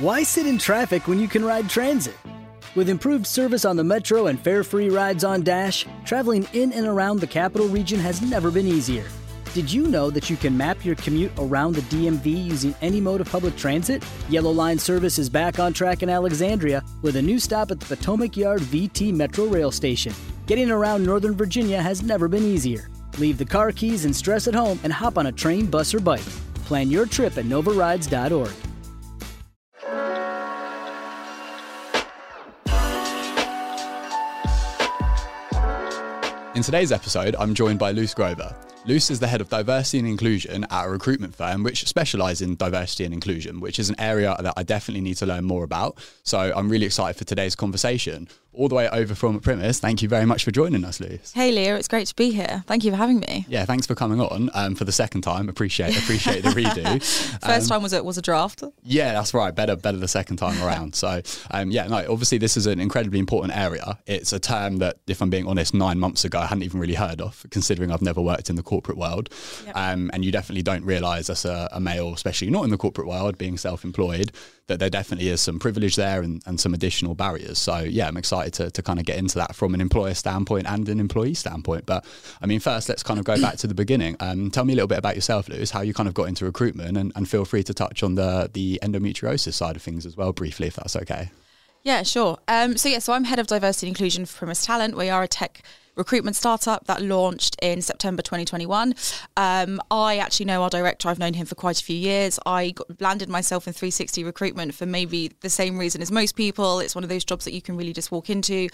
Why sit in traffic when you can ride transit? With improved service on the metro and fare free rides on Dash, traveling in and around the capital region has never been easier. Did you know that you can map your commute around the DMV using any mode of public transit? Yellow Line service is back on track in Alexandria with a new stop at the Potomac Yard VT Metro Rail Station. Getting around Northern Virginia has never been easier. Leave the car keys and stress at home and hop on a train, bus, or bike. Plan your trip at novarides.org. today's episode, I'm joined by Luce Grover. Luce is the head of diversity and inclusion at a recruitment firm which specialises in diversity and inclusion, which is an area that I definitely need to learn more about. So I'm really excited for today's conversation all the way over from Primis. Thank you very much for joining us, Luce. Hey, Leo, it's great to be here. Thank you for having me. Yeah, thanks for coming on um, for the second time. Appreciate appreciate the redo. First um, time was it was a draft. Yeah, that's right. Better better the second time around. so um, yeah, no, obviously this is an incredibly important area. It's a term that, if I'm being honest, nine months ago I hadn't even really heard of, considering I've never worked in the corporate world. Yep. Um, and you definitely don't realise as a, a male, especially not in the corporate world, being self-employed, that there definitely is some privilege there and, and some additional barriers. So yeah, I'm excited to, to kind of get into that from an employer standpoint and an employee standpoint. But I mean, first, let's kind of go back to the beginning. Um, tell me a little bit about yourself, Luce, how you kind of got into recruitment and, and feel free to touch on the, the endometriosis side of things as well, briefly, if that's okay. Yeah, sure. Um, so yeah, so I'm head of diversity and inclusion for Primis Talent. We are a tech recruitment startup that launched in September 2021. Um, I actually know our director. I've known him for quite a few years. I got, landed myself in 360 recruitment for maybe the same reason as most people. It's one of those jobs that you can really just walk into.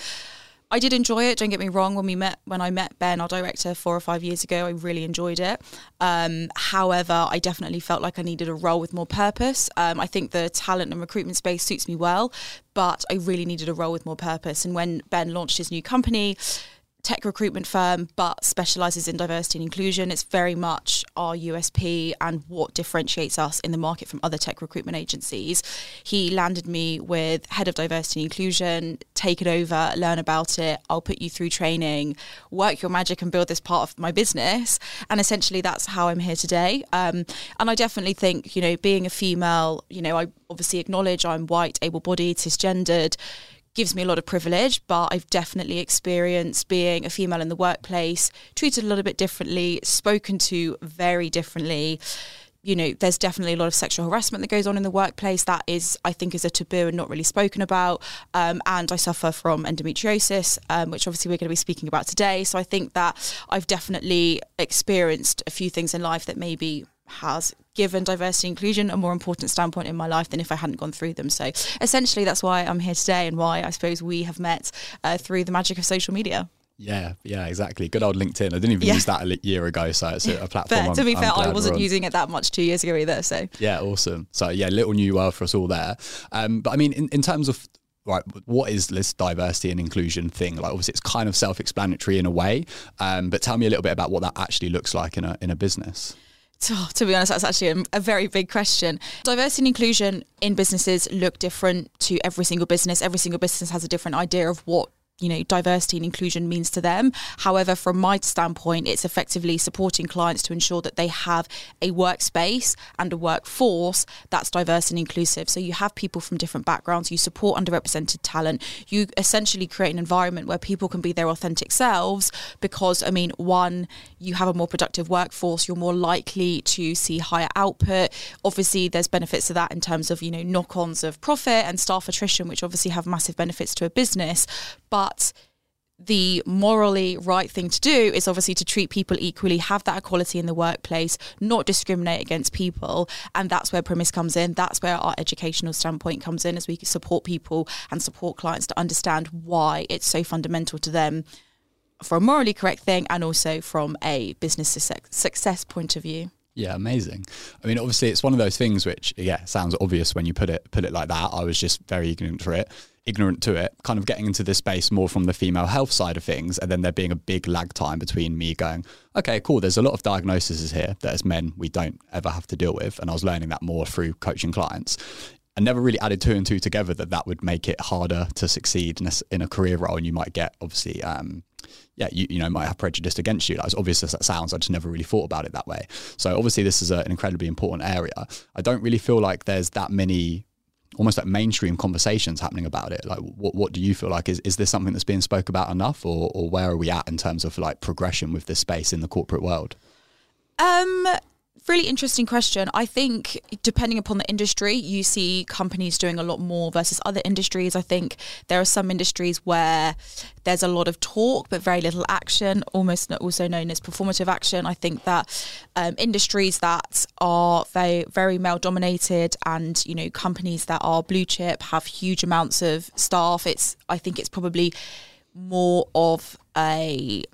I did enjoy it. Don't get me wrong. When we met, when I met Ben, our director, four or five years ago, I really enjoyed it. Um, however, I definitely felt like I needed a role with more purpose. Um, I think the talent and recruitment space suits me well, but I really needed a role with more purpose. And when Ben launched his new company, tech recruitment firm, but specializes in diversity and inclusion. It's very much our USP and what differentiates us in the market from other tech recruitment agencies. He landed me with head of diversity and inclusion, take it over, learn about it. I'll put you through training, work your magic, and build this part of my business. And essentially, that's how I'm here today. Um, and I definitely think, you know, being a female, you know, I obviously acknowledge I'm white, able bodied, cisgendered gives me a lot of privilege, but I've definitely experienced being a female in the workplace, treated a little bit differently, spoken to very differently. You know, there's definitely a lot of sexual harassment that goes on in the workplace. That is, I think, is a taboo and not really spoken about. Um, and I suffer from endometriosis, um, which obviously we're going to be speaking about today. So I think that I've definitely experienced a few things in life that maybe has given diversity inclusion a more important standpoint in my life than if I hadn't gone through them. So essentially, that's why I'm here today and why I suppose we have met uh, through the magic of social media. Yeah, yeah, exactly. Good old LinkedIn. I didn't even yeah. use that a year ago, so it's a, platform. But to be I'm, fair, I'm I wasn't using it that much two years ago either. So yeah, awesome. So yeah, little new world for us all there. Um, but I mean, in, in terms of right, what is this diversity and inclusion thing? Like, obviously, it's kind of self-explanatory in a way, um, but tell me a little bit about what that actually looks like in a in a business. Oh, to be honest, that's actually a, a, very big question. Diversity and inclusion in businesses look different to every single business. Every single business has a different idea of what you know diversity and inclusion means to them. However from my standpoint it's effectively supporting clients to ensure that they have a workspace and a workforce that's diverse and inclusive. So you have people from different backgrounds you support underrepresented talent you essentially create an environment where people can be their authentic selves because i mean one you have a more productive workforce you're more likely to see higher output. Obviously there's benefits to that in terms of you know knock-ons of profit and staff attrition which obviously have massive benefits to a business but but the morally right thing to do is obviously to treat people equally, have that equality in the workplace, not discriminate against people. And that's where Primis comes in. That's where our educational standpoint comes in as we support people and support clients to understand why it's so fundamental to them for a morally correct thing and also from a business success point of view. Yeah, amazing. I mean, obviously, it's one of those things which, yeah, sounds obvious when you put it put it like that. I was just very ignorant for it ignorant to it, kind of getting into this space more from the female health side of things, and then there being a big lag time between me going, okay, cool, there's a lot of diagnoses here that as men we don't ever have to deal with. And I was learning that more through coaching clients. I never really added two and two together that that would make it harder to succeed in a, in a career role. And you might get, obviously, um, yeah, you, you know, might have prejudice against you. Like, as obvious as that sounds, I just never really thought about it that way. So obviously, this is a, an incredibly important area. I don't really feel like there's that many almost like mainstream conversations happening about it. Like, what what do you feel like? Is is this something that's being spoke about enough, or or where are we at in terms of like progression with this space in the corporate world? Um, really interesting question. I think depending upon the industry, you see companies doing a lot more versus other industries. I think there are some industries where there's a lot of talk but very little action, almost also known as performative action. I think that um, industries that are very very male dominated and you know companies that are blue chip have huge amounts of staff. It's I think it's probably more of a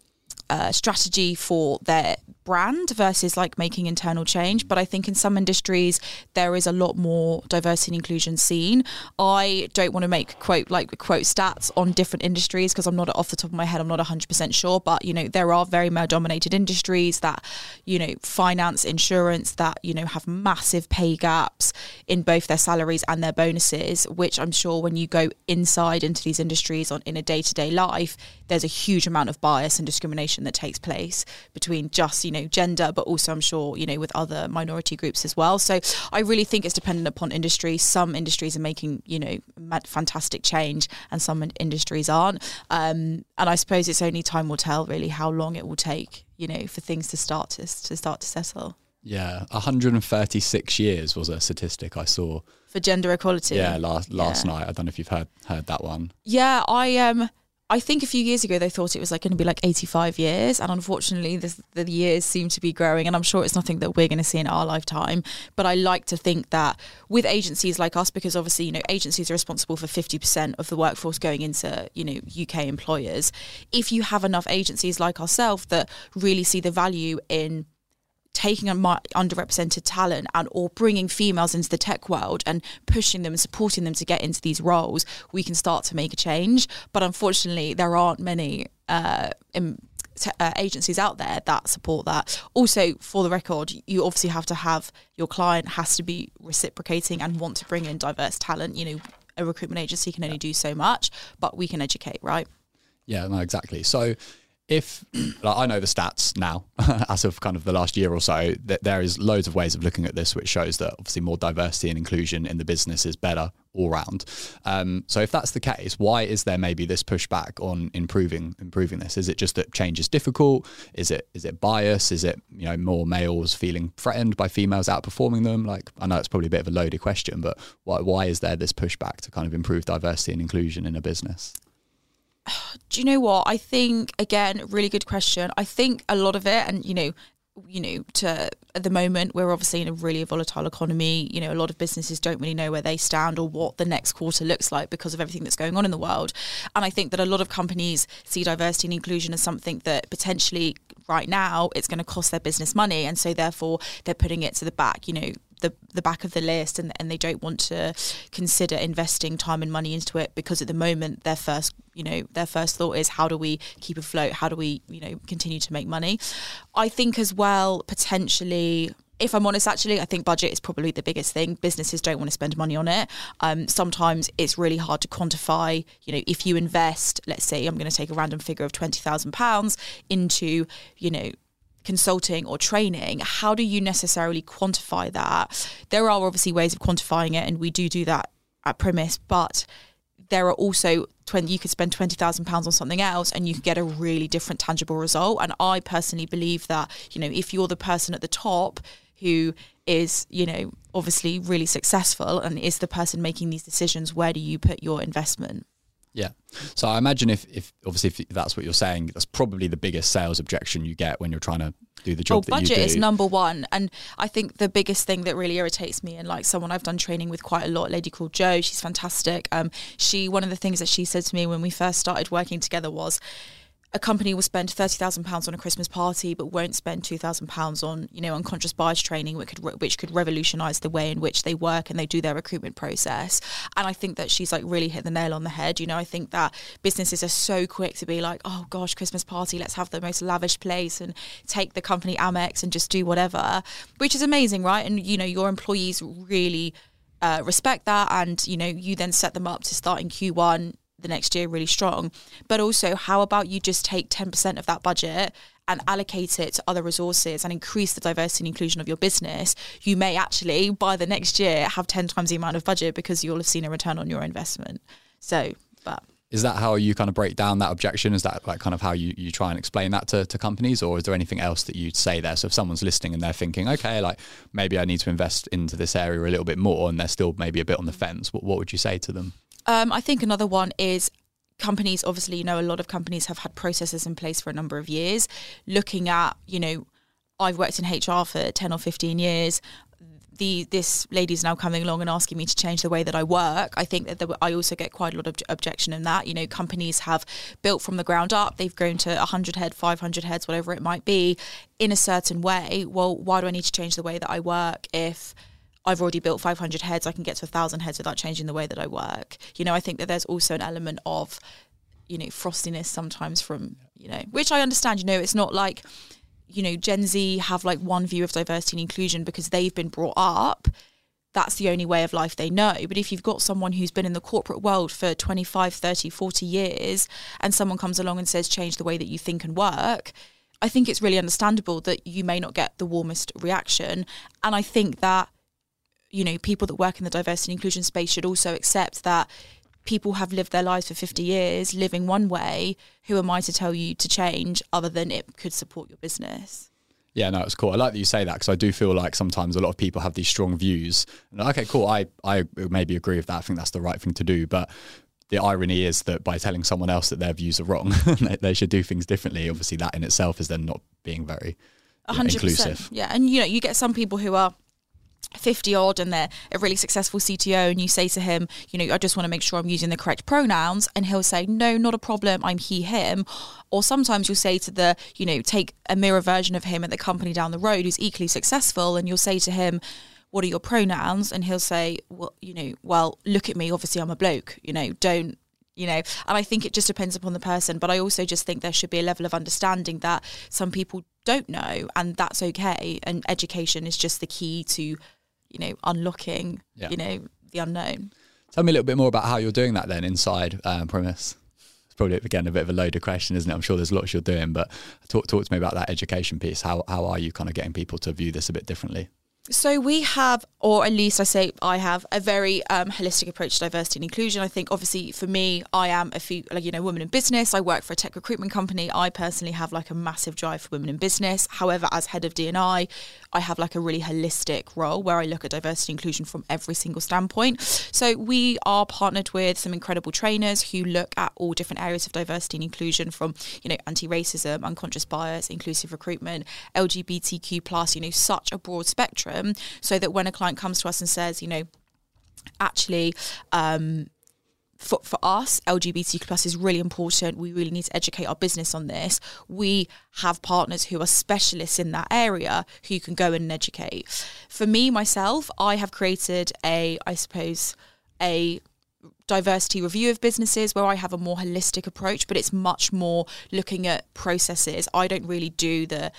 uh, strategy for their brand versus like making internal change. But I think in some industries there is a lot more diversity and inclusion seen. I don't want to make quote like quote stats on different industries because I'm not off the top of my head. I'm not 100% sure, but you know there are very male dominated industries that you know finance, insurance that you know have massive pay gaps in both their salaries and their bonuses, which I'm sure when you go inside into these industries on in a day to day life, there's a huge amount of bias and discrimination that takes place between just you know gender, but also I'm sure you know with other minority groups as well. So I really think it's dependent upon industry. Some industries are making you know fantastic change, and some industries aren't. Um, and I suppose it's only time will tell really how long it will take you know for things to start to to start to settle. Yeah, 136 years was a statistic I saw for gender equality. Yeah, last last yeah. night. I don't know if you've heard heard that one. Yeah, I um I think a few years ago they thought it was like going to be like 85 years, and unfortunately this, the years seem to be growing. And I'm sure it's nothing that we're going to see in our lifetime. But I like to think that with agencies like us, because obviously you know agencies are responsible for 50% of the workforce going into you know UK employers. If you have enough agencies like ourselves that really see the value in taking a underrepresented talent and or bringing females into the tech world and pushing them and supporting them to get into these roles, we can start to make a change. But unfortunately, there aren't many uh, t- uh, agencies out there that support that. Also, for the record, you obviously have to have your client has to be reciprocating and want to bring in diverse talent. You know, a recruitment agency can only do so much, but we can educate, right? Yeah, no, exactly. So if like, I know the stats now, as of kind of the last year or so, that there is loads of ways of looking at this, which shows that obviously more diversity and inclusion in the business is better all round. Um, so if that's the case, why is there maybe this pushback on improving improving this? Is it just that change is difficult? Is it is it bias? Is it you know more males feeling threatened by females outperforming them? Like I know it's probably a bit of a loaded question, but why why is there this pushback to kind of improve diversity and inclusion in a business? do you know what? I think again, really good question. I think a lot of it, and you know, you know, to at the moment we're obviously in a really volatile economy. You know, a lot of businesses don't really know where they stand or what the next quarter looks like because of everything that's going on in the world. And I think that a lot of companies see diversity and inclusion as something that potentially right now it's going to cost their business money, and so therefore they're putting it to the back. You know, the the back of the list and and they don't want to consider investing time and money into it because at the moment their first you know their first thought is how do we keep afloat how do we you know continue to make money i think as well potentially if I'm honest, actually, I think budget is probably the biggest thing. Businesses don't want to spend money on it. Um, sometimes it's really hard to quantify. You know, if you invest, let's say, I'm going to take a random figure of twenty thousand pounds into, you know, consulting or training, how do you necessarily quantify that? There are obviously ways of quantifying it, and we do do that at Primis, but there are also 20, you could spend £20,000 on something else and you could get a really different tangible result. And I personally believe that, you know, if you're the person at the top who is, you know, obviously really successful and is the person making these decisions, where do you put your investment? Yeah. So I imagine if, if obviously if that's what you're saying, that's probably the biggest sales objection you get when you're trying to do the job. Oh, budget is number one, and I think the biggest thing that really irritates me, and like someone I've done training with quite a lot, a lady called Joe, she's fantastic. Um, she one of the things that she said to me when we first started working together was a company will spend thirty thousand pounds on a Christmas party, but won't spend two thousand pounds on you know unconscious bias training, which could which could revolutionise the way in which they work and they do their recruitment process. And I think that she's like really hit the nail on the head. You know, I think that businesses are so quick to be like, oh gosh, Christmas party, let's have the most lavish place and take the company Amex and just do whatever, which is amazing, right? And you know, your employees really. Uh, respect that and you know you then set them up to start in q1 the next year really strong. But also, how about you just take 10% of that budget and allocate it to other resources and increase the diversity and inclusion of your business, you may actually by the next year have 10 times the amount of budget because you'll have seen a return on your investment. So, but is that how you kind of break down that objection? Is that like kind of how you, you try and explain that to, to companies, or is there anything else that you'd say there? So if someone's listening and they're thinking, okay, like maybe I need to invest into this area a little bit more, and they're still maybe a bit on the fence, what, what would you say to them? Um, I think another one is companies. Obviously, you know, a lot of companies have had processes in place for a number of years. Looking at, you know, I've worked in HR for ten or fifteen years the this lady's now coming along and asking me to change the way that I work, I think that I also get quite a lot of objection in that. You know, companies have built from the ground up; they've grown to 100 head, 500 heads, whatever it might be, in a certain way. Well, why do I need to change the way that I work if I've already built 500 heads? I can get to 1,000 heads without changing the way that I work. You know, I think that there's also an element of you know frostiness sometimes from you know which I understand. You know, it's not like you know, Gen Z have like one view of diversity and inclusion because they've been brought up. That's the only way of life they know. But if you've got someone who's been in the corporate world for 25, 30, 40 years and someone comes along and says, change the way that you think and work, I think it's really understandable that you may not get the warmest reaction. And I think that, you know, people that work in the diversity and inclusion space should also accept that people have lived their lives for 50 years living one way. Who am I to tell you to change other than it could support your business? Yeah, no, it's cool. I like that you say that because I do feel like sometimes a lot of people have these strong views. And okay, cool. I, I maybe agree with that. I think that's the right thing to do. But the irony is that by telling someone else that their views are wrong, they should do things differently. Obviously, that in itself is then not being very you know, inclusive. Yeah, and you know, you get some people who are 50 odd and they're a really successful CTO and you say to him, you know, I just want to make sure I'm using the correct pronouns and he'll say, no, not a problem. I'm he, him. Or sometimes you'll say to the, you know, take a mirror version of him at the company down the road who's equally successful and you'll say to him, what are your pronouns? And he'll say, well, you know, well, look at me. Obviously I'm a bloke, you know, don't, you know, and I think it just depends upon the person. But I also just think there should be a level of understanding that some people don't know and that's okay. And education is just the key to you know, unlocking, yeah. you know, the unknown. Tell me a little bit more about how you're doing that then inside um, Primis. It's probably again a bit of a loaded question, isn't it? I'm sure there's lots you're doing, but talk talk to me about that education piece. How how are you kind of getting people to view this a bit differently? So we have, or at least I say I have, a very um, holistic approach to diversity and inclusion. I think, obviously, for me, I am a few, like, you know, woman in business. I work for a tech recruitment company. I personally have like a massive drive for women in business. However, as head of D&I, I have like a really holistic role where I look at diversity and inclusion from every single standpoint. So we are partnered with some incredible trainers who look at all different areas of diversity and inclusion from, you know, anti-racism, unconscious bias, inclusive recruitment, LGBTQ plus, you know, such a broad spectrum so that when a client comes to us and says, you know, actually, um, for, for us, LGBTQ plus is really important. We really need to educate our business on this. We have partners who are specialists in that area who can go in and educate. For me, myself, I have created a, I suppose, a diversity review of businesses where I have a more holistic approach, but it's much more looking at processes. I don't really do the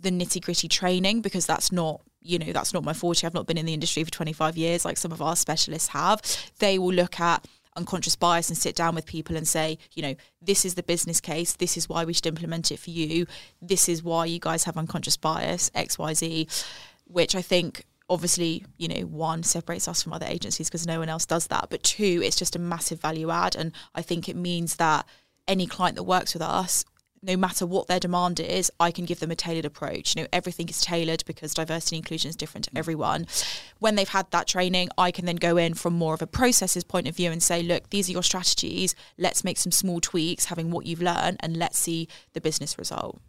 the nitty gritty training because that's not you know that's not my forte. I've not been in the industry for 25 years like some of our specialists have. They will look at unconscious bias and sit down with people and say you know this is the business case. This is why we should implement it for you. This is why you guys have unconscious bias xyz which i think obviously you know one separates us from other agencies because no one else does that. But two it's just a massive value add. And i think it means that any client that works with us no matter what their demand is, I can give them a tailored approach. You know, everything is tailored because diversity and inclusion is different to everyone. When they've had that training, I can then go in from more of a processes point of view and say, look, these are your strategies. Let's make some small tweaks, having what you've learned, and let's see the business result.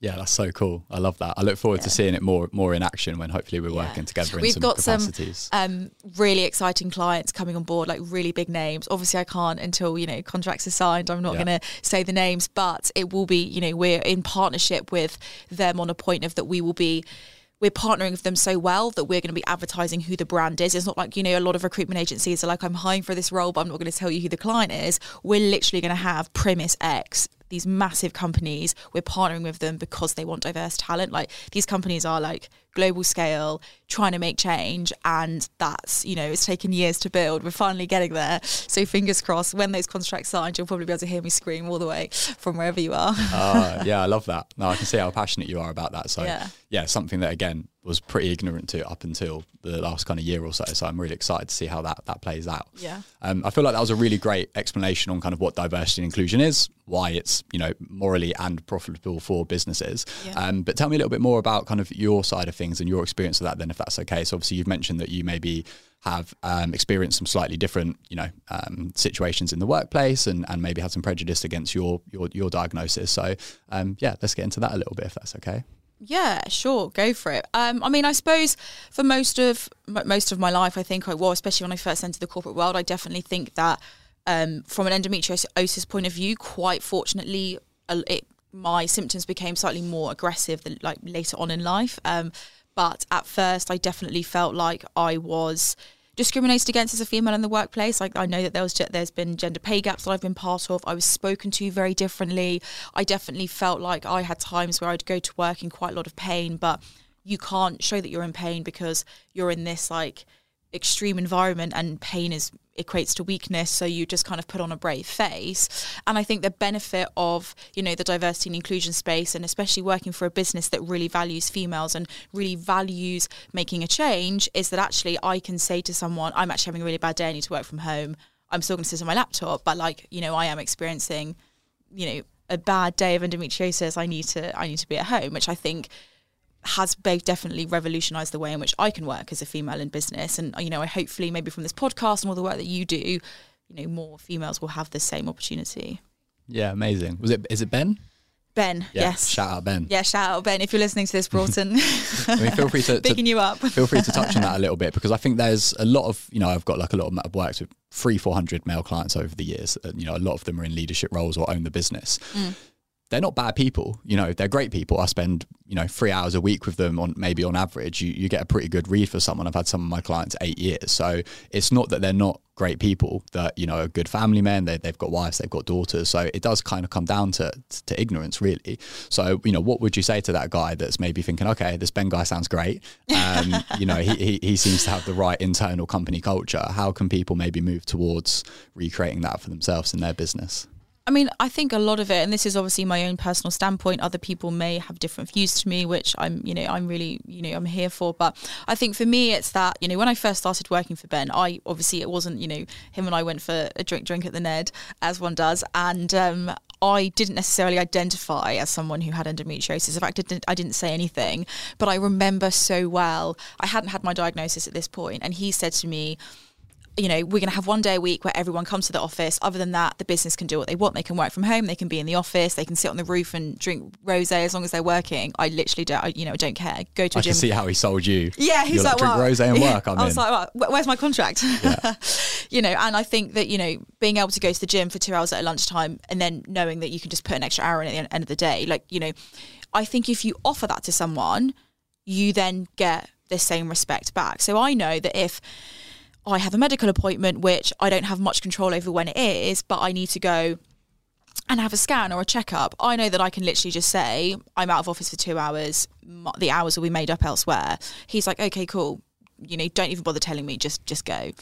Yeah, that's so cool. I love that. I look forward yeah. to seeing it more more in action when hopefully we're yeah. working together in We've some got capacities. some um, really exciting clients coming on board, like really big names. Obviously, I can't until you know contracts are signed. I'm not yeah. going to say the names, but it will be. You know, we're in partnership with them on a point of that we will be we're partnering with them so well that we're going to be advertising who the brand is. It's not like, you know, a lot of recruitment agencies are like, I'm hiring for this role, but I'm not going to tell you who the client is. We're literally going to have Primis X these massive companies, we're partnering with them because they want diverse talent. Like these companies are like global scale, trying to make change, and that's you know it's taken years to build. We're finally getting there. So fingers crossed. When those contracts signed, you'll probably be able to hear me scream all the way from wherever you are. uh, yeah, I love that. No, I can see how passionate you are about that. So Yeah. yeah, something that again was pretty ignorant to up until the last kind of year or so. So I'm really excited to see how that that plays out. Yeah. Um, I feel like that was a really great explanation on kind of what diversity and inclusion is, why it's you know morally and profitable for businesses. Yeah. Um, but tell me a little bit more about kind of your side of things and your experience of that. Then, if that's okay. So obviously you've mentioned that you maybe have um, experienced some slightly different, you know, um, situations in the workplace, and, and maybe had some prejudice against your your, your diagnosis. So, um, yeah, let's get into that a little bit, if that's okay. Yeah, sure, go for it. Um, I mean, I suppose for most of most of my life, I think I was, especially when I first entered the corporate world, I definitely think that um, from an endometriosis point of view, quite fortunately, it, my symptoms became slightly more aggressive than like later on in life. Um, but at first, I definitely felt like I was discriminated against as a female in the workplace. Like I know that there was there's been gender pay gaps that I've been part of. I was spoken to very differently. I definitely felt like I had times where I'd go to work in quite a lot of pain, but you can't show that you're in pain because you're in this like extreme environment and pain is equates to weakness so you just kind of put on a brave face. And i think the benefit of you know the diversity and inclusion space and especially working for a business that really values females and really values making a change is that actually i can say to someone i'm actually having a really bad day i need to work from home. I'm still going to sit on my laptop but like you know i am experiencing you know a bad day of endometriosis. I need to i need to be at home which i think has both definitely revolutionized the way in which I can work as a female in business. And, you know, I hopefully maybe from this podcast and all the work that you do, you know, more females will have the same opportunity. Yeah, amazing. Was it? Is it Ben? Ben, Yeah, yes. Shout out Ben. yeah, shout out Ben if you're listening to this, Broughton. I mean, feel free to, to Bigging you up. feel free to touch on that a little bit because I think there's a lot of you know I've got like a lot of I've worked with three four hundred male clients over the years. And, you know, a lot of them are in leadership roles or own the business. Mm. They're not bad people, you know. They're great people. I spend you know three hours a week with them on maybe on average. You you get a pretty good read for someone. I've had some of my clients eight years, so it's not that they're not great people. That you know are good family men. They they've got wives, they've got daughters. So it does kind of come down to to ignorance, really. So you know, what would you say to that guy that's maybe thinking, okay, this Ben guy sounds great. Um, you know, he, he he seems to have the right internal company culture. How can people maybe move towards recreating that for themselves in their business? I mean, I think a lot of it, and this is obviously my own personal standpoint. Other people may have different views to me, which I'm, you know, I'm really, you know, I'm here for. But I think for me, it's that, you know, when I first started working for Ben, I obviously it wasn't, you know, him and I went for a drink, drink at the Ned, as one does, and um, I didn't necessarily identify as someone who had endometriosis. In fact, I didn't, I didn't say anything, but I remember so well. I hadn't had my diagnosis at this point, and he said to me you know, we're going to have one day a week where everyone comes to the office. Other than that, the business can do what they want. They can work from home. They can be in the office. They can sit on the roof and drink rosé as long as they're working. I literally don't, I, you know, I don't care. Go to a I gym. see how he sold you. Yeah, he's You're like, drink well, rose and work. I'm I was in. like, well, where's my contract? you know, and I think that you know, being able to go to the gym for two hours at lunchtime and then knowing that you can just put an extra hour in at the end of the day, like you know, I think if you offer that to someone, you then get the same respect back. So I know that if I have a medical appointment, which I don't have much control over when it is, but I need to go and have a scan or a checkup, I know that I can literally just say, I'm out of office for two hours, the hours will be made up elsewhere. He's like, okay, cool. You know, don't even bother telling me, just just go.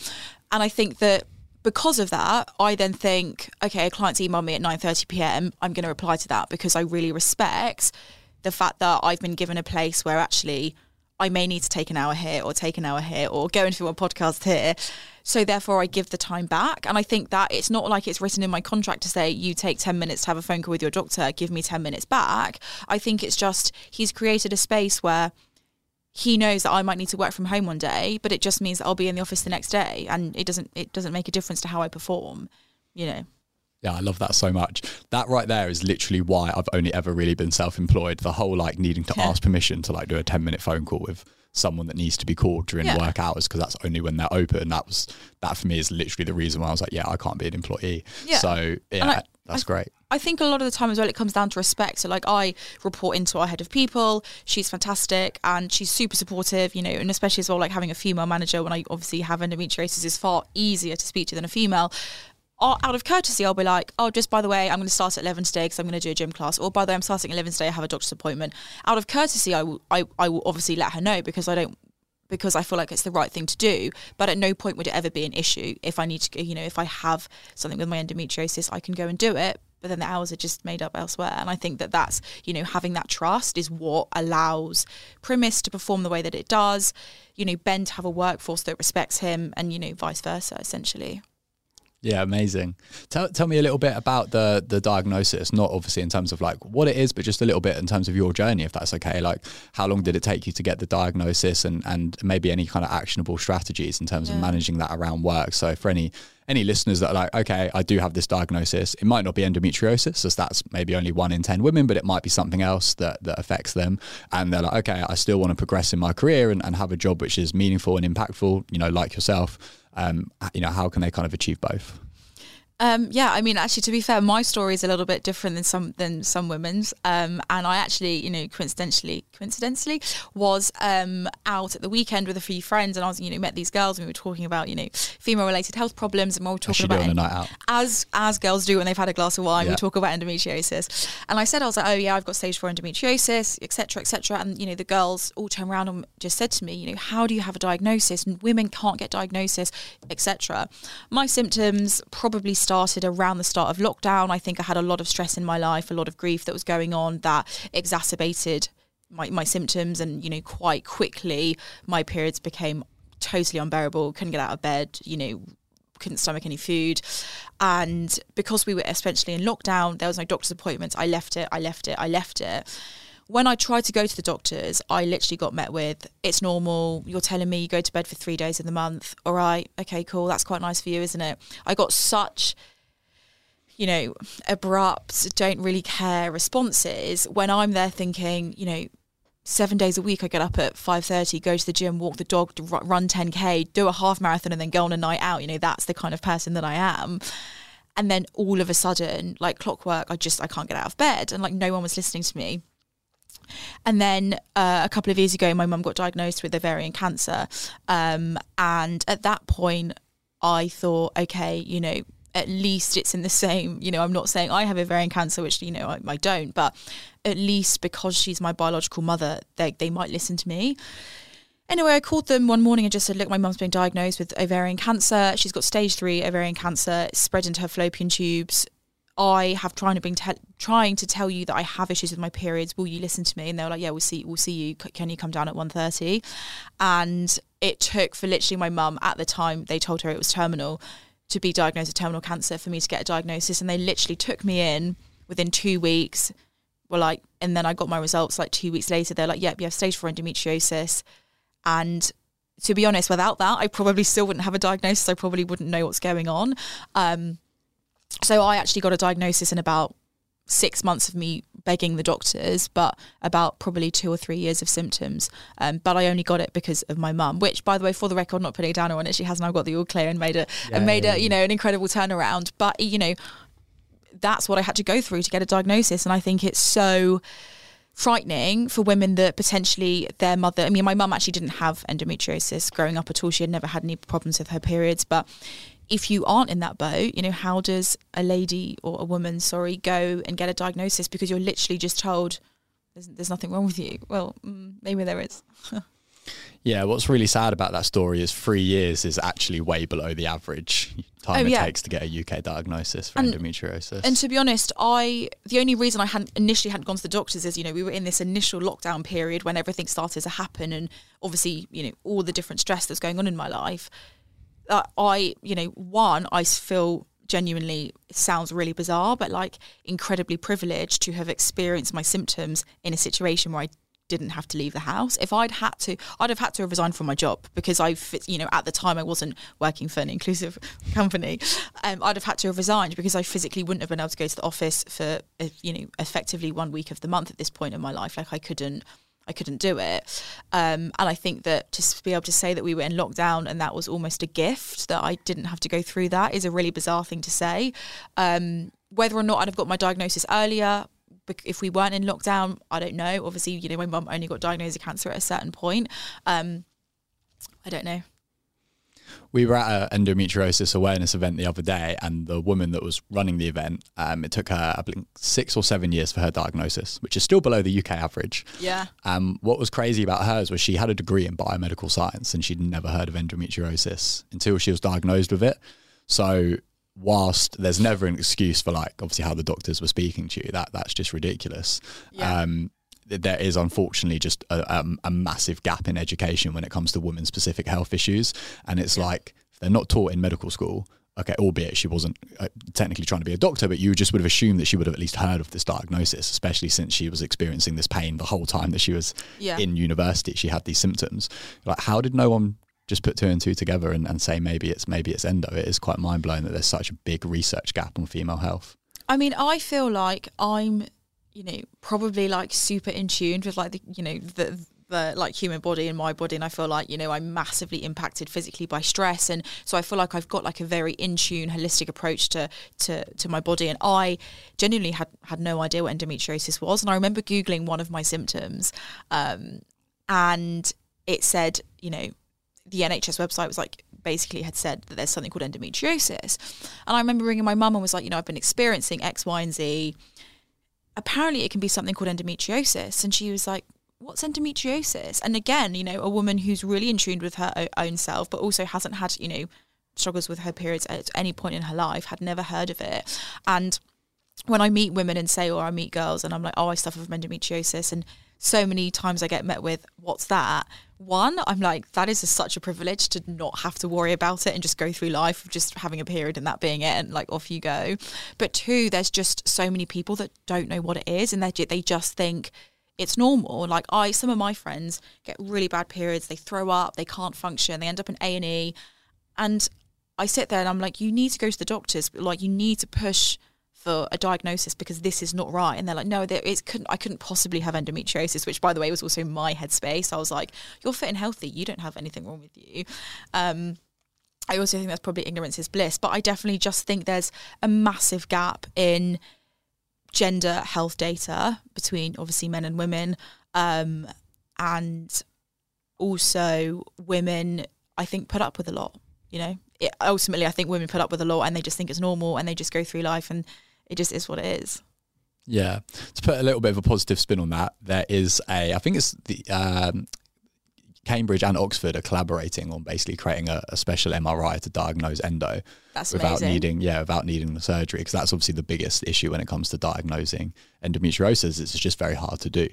And I think that because of that, I then think, okay, a client's emailed me at 9.30 p.m. I'm going to reply to that because I really respect the fact that I've been given a place where actually I may need to take an hour here or take an hour here or go into a podcast here. So therefore I give the time back. And I think that it's not like it's written in my contract to say you take 10 minutes to have a phone call with your doctor, give me 10 minutes back. I think it's just he's created a space where he knows that I might need to work from home one day, but it just means that I'll be in the office the next day and it doesn't it doesn't make a difference to how I perform, you know. Yeah, I love that so much. That right there is literally why I've only ever really been self-employed. The whole like needing to Yeah. ask permission to like do a 10 minute phone call with someone that needs to be called during Yeah. work hours because that's only when they're open. That was that for me is literally the reason why I was like, yeah, I can't be an employee. Yeah. So yeah, I- that's I- great. I think a lot of the time as well, it comes down to respect. So, like, I report into our head of people. She's fantastic and she's super supportive, you know, and especially as well, like having a female manager when I obviously have endometriosis is far easier to speak to than a female. Out of courtesy, I'll be like, oh, just by the way, I'm going to start at 11 today because I'm going to do a gym class. Or by the way, I'm starting at 11 today, I have a doctor's appointment. Out of courtesy, I will, I, I will obviously let her know because I don't because I feel like it's the right thing to do. But at no point would it ever be an issue if I need to, you know, if I have something with my endometriosis, I can go and do it. But then the hours are just made up elsewhere. And I think that that's, you know, having that trust is what allows Primis to perform the way that it does, you know, Ben to have a workforce that respects him and, you know, vice versa, essentially. Yeah, amazing. Tell tell me a little bit about the the diagnosis, not obviously in terms of like what it is, but just a little bit in terms of your journey, if that's okay. Like how long did it take you to get the diagnosis and and maybe any kind of actionable strategies in terms yeah. of managing that around work. So for any any listeners that are like, okay, I do have this diagnosis. It might not be endometriosis, as that's maybe only one in 10 women, but it might be something else that, that affects them. And they're like, okay, I still want to progress in my career and, and have a job which is meaningful and impactful, you know, like yourself um, you know, how can they kind of achieve both? Um, yeah, I mean, actually, to be fair, my story is a little bit different than some than some women's, um, and I actually, you know, coincidentally, coincidentally, was um, out at the weekend with a few friends, and I was, you know, met these girls, and we were talking about, you know, female-related health problems, and we were talking about en- night out. as as girls do when they've had a glass of wine. Yeah. We talk about endometriosis, and I said, I was like, oh yeah, I've got stage four endometriosis, etc., etc., and you know, the girls all turned around and just said to me, you know, how do you have a diagnosis? And women can't get diagnosis, etc. My symptoms probably started around the start of lockdown. I think I had a lot of stress in my life, a lot of grief that was going on that exacerbated my, my symptoms. And, you know, quite quickly, my periods became totally unbearable, couldn't get out of bed, you know, couldn't stomach any food. And because we were essentially in lockdown, there was no doctor's appointments. I left it, I left it, I left it when I tried to go to the doctors, I literally got met with, it's normal. You're telling me you go to bed for three days in the month. All right. Okay, cool. That's quite nice for you, isn't it? I got such, you know, abrupt, don't really care responses when I'm there thinking, you know, seven days a week I get up at 5.30, go to the gym, walk the dog, run 10K, do a half marathon and then go on a night out. You know, that's the kind of person that I am and then all of a sudden like clockwork i just i can't get out of bed and like no one was listening to me and then uh, a couple of years ago, my mum got diagnosed with ovarian cancer. Um, and at that point, I thought, okay, you know, at least it's in the same, you know, I'm not saying I have ovarian cancer, which, you know, I, I don't, but at least because she's my biological mother, they, they might listen to me. Anyway, I called them one morning and just said, look, my mum's been diagnosed with ovarian cancer. She's got stage three ovarian cancer, spread into her fallopian tubes. I have trying to bring te- trying to tell you that I have issues with my periods. Will you listen to me? And they were like, Yeah, we'll see. We'll see you. Can you come down at 1.30? And it took for literally my mum at the time. They told her it was terminal to be diagnosed with terminal cancer for me to get a diagnosis, and they literally took me in within two weeks. Were like, and then I got my results like two weeks later. They're like, Yep, you have stage four endometriosis, and to be honest, without that, I probably still wouldn't have a diagnosis. I probably wouldn't know what's going on. Um, so I actually got a diagnosis in about six months of me begging the doctors, but about probably two or three years of symptoms. Um, but I only got it because of my mum, which, by the way, for the record, not putting it down on it, she has now got the all clear and made a yeah, and made yeah, a you know an incredible turnaround. But you know, that's what I had to go through to get a diagnosis, and I think it's so frightening for women that potentially their mother I mean my mum actually didn't have endometriosis growing up at all. She had never had any problems with her periods. But if you aren't in that boat, you know, how does a lady or a woman, sorry, go and get a diagnosis because you're literally just told there's, there's nothing wrong with you? Well, mm, maybe there is. yeah, what's really sad about that story is three years is actually way below the average time oh, it takes to get a UK diagnosis for and, endometriosis. And to be honest, I the only reason I hadn't initially hadn't gone to the doctors is you know we were in this initial lockdown period when everything started to happen, and obviously you know all the different stress that's going on in my life I, you know, one, I feel genuinely sounds really bizarre, but like incredibly privileged to have experienced my symptoms in a situation where I didn't have to leave the house. If I'd had to, I'd have had to resign from my job because I've, you know, at the time I wasn't working for an inclusive company. Um, I'd have had to have resigned because I physically wouldn't have been able to go to the office for, uh, you know, effectively one week of the month at this point in my life. Like I couldn't I couldn't do it. Um, and I think that to be able to say that we were in lockdown and that was almost a gift that I didn't have to go through that is a really bizarre thing to say. Um, whether or not I'd have got my diagnosis earlier, if we weren't in lockdown, I don't know. Obviously, you know, my mum only got diagnosed with cancer at a certain point. Um, I don't know. We were at an endometriosis awareness event the other day, and the woman that was running the event, um, it took her, I think, six or seven years for her diagnosis, which is still below the UK average. Yeah. Um, what was crazy about hers was she had a degree in biomedical science, and she'd never heard of endometriosis until she was diagnosed with it. So, whilst there's never an excuse for like obviously how the doctors were speaking to you, that that's just ridiculous. Yeah. Um, there is unfortunately just a, a, a, massive gap in education when it comes to women specific health issues. And it's Yeah. like they're not taught in medical school. Okay, albeit she wasn't uh, technically trying to be a doctor, but you just would have assumed that she would have at least heard of this diagnosis, especially since she was experiencing this pain the whole time that she was Yeah. in university. She had these symptoms. Like, how did no one just put two and two together and, and say maybe it's maybe it's endo? It is quite mind blowing that there's such a big research gap on female health. I mean, I feel like I'm, you know, probably like super in tune with like the, you know, the the like human body and my body, and I feel like you know I'm massively impacted physically by stress, and so I feel like I've got like a very in tune, holistic approach to to to my body, and I genuinely had had no idea what endometriosis was, and I remember googling one of my symptoms, um, and it said, you know, the NHS website was like basically had said that there's something called endometriosis. And I remember ringing my mum and was like, you know, I've been experiencing X, Y, and Z. Apparently, it can be something called endometriosis. And she was like, What's endometriosis? And again, you know, a woman who's really in tune with her own self, but also hasn't had, you know, struggles with her periods at any point in her life, had never heard of it. And when I meet women and say, or I meet girls and I'm like, oh, I suffer from endometriosis. And so many times I get met with, what's that? One, I'm like, that is a, such a privilege to not have to worry about it and just go through life of just having a period and that being it and like off you go. But two, there's just so many people that don't know what it is and they, they just think, it's normal. Like I, some of my friends get really bad periods. They throw up. They can't function. They end up in A and E. And I sit there and I'm like, you need to go to the doctors. Like you need to push for a diagnosis because this is not right. And they're like, no, there it couldn't. I couldn't possibly have endometriosis, which by the way was also my headspace. I was like, you're fit and healthy. You don't have anything wrong with you. Um, I also think that's probably ignorance is bliss, but I definitely just think there's a massive gap in gender health data between obviously men and women um, and also women i think put up with a lot you know it, ultimately i think women put up with a lot and they just think it's normal and they just go through life and it just is what it is Yeah. To put a little bit of a positive spin on that, there is a, I think it's the um, Cambridge and Oxford are collaborating on basically creating a, a special MRI to diagnose endo that's without amazing needing, yeah, without needing the surgery. Because that's obviously the biggest issue when it comes to diagnosing endometriosis. It's just very hard to do.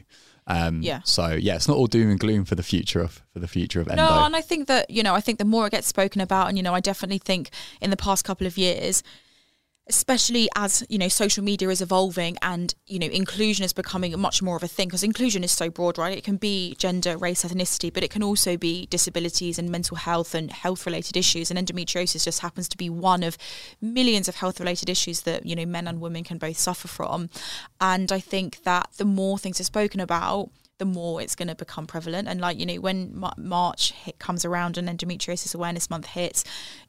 Um, Yeah. So yeah, it's not all doom and gloom for the future of for the future of endo. No, and I think that you know, I think the more it gets spoken about, and you know, I definitely think in the past couple of years, especially as you know, social media is evolving, and you know, inclusion is becoming much more of a thing because inclusion is so broad, right? It can be gender, race, ethnicity, but it can also be disabilities and mental health and health-related issues. And endometriosis just happens to be one of millions of health-related issues that you know men and women can both suffer from. And I think that the more things are spoken about the more it's going to become prevalent. And like you know, when Ma- March hit, comes around and Endometriosis Awareness Month hits,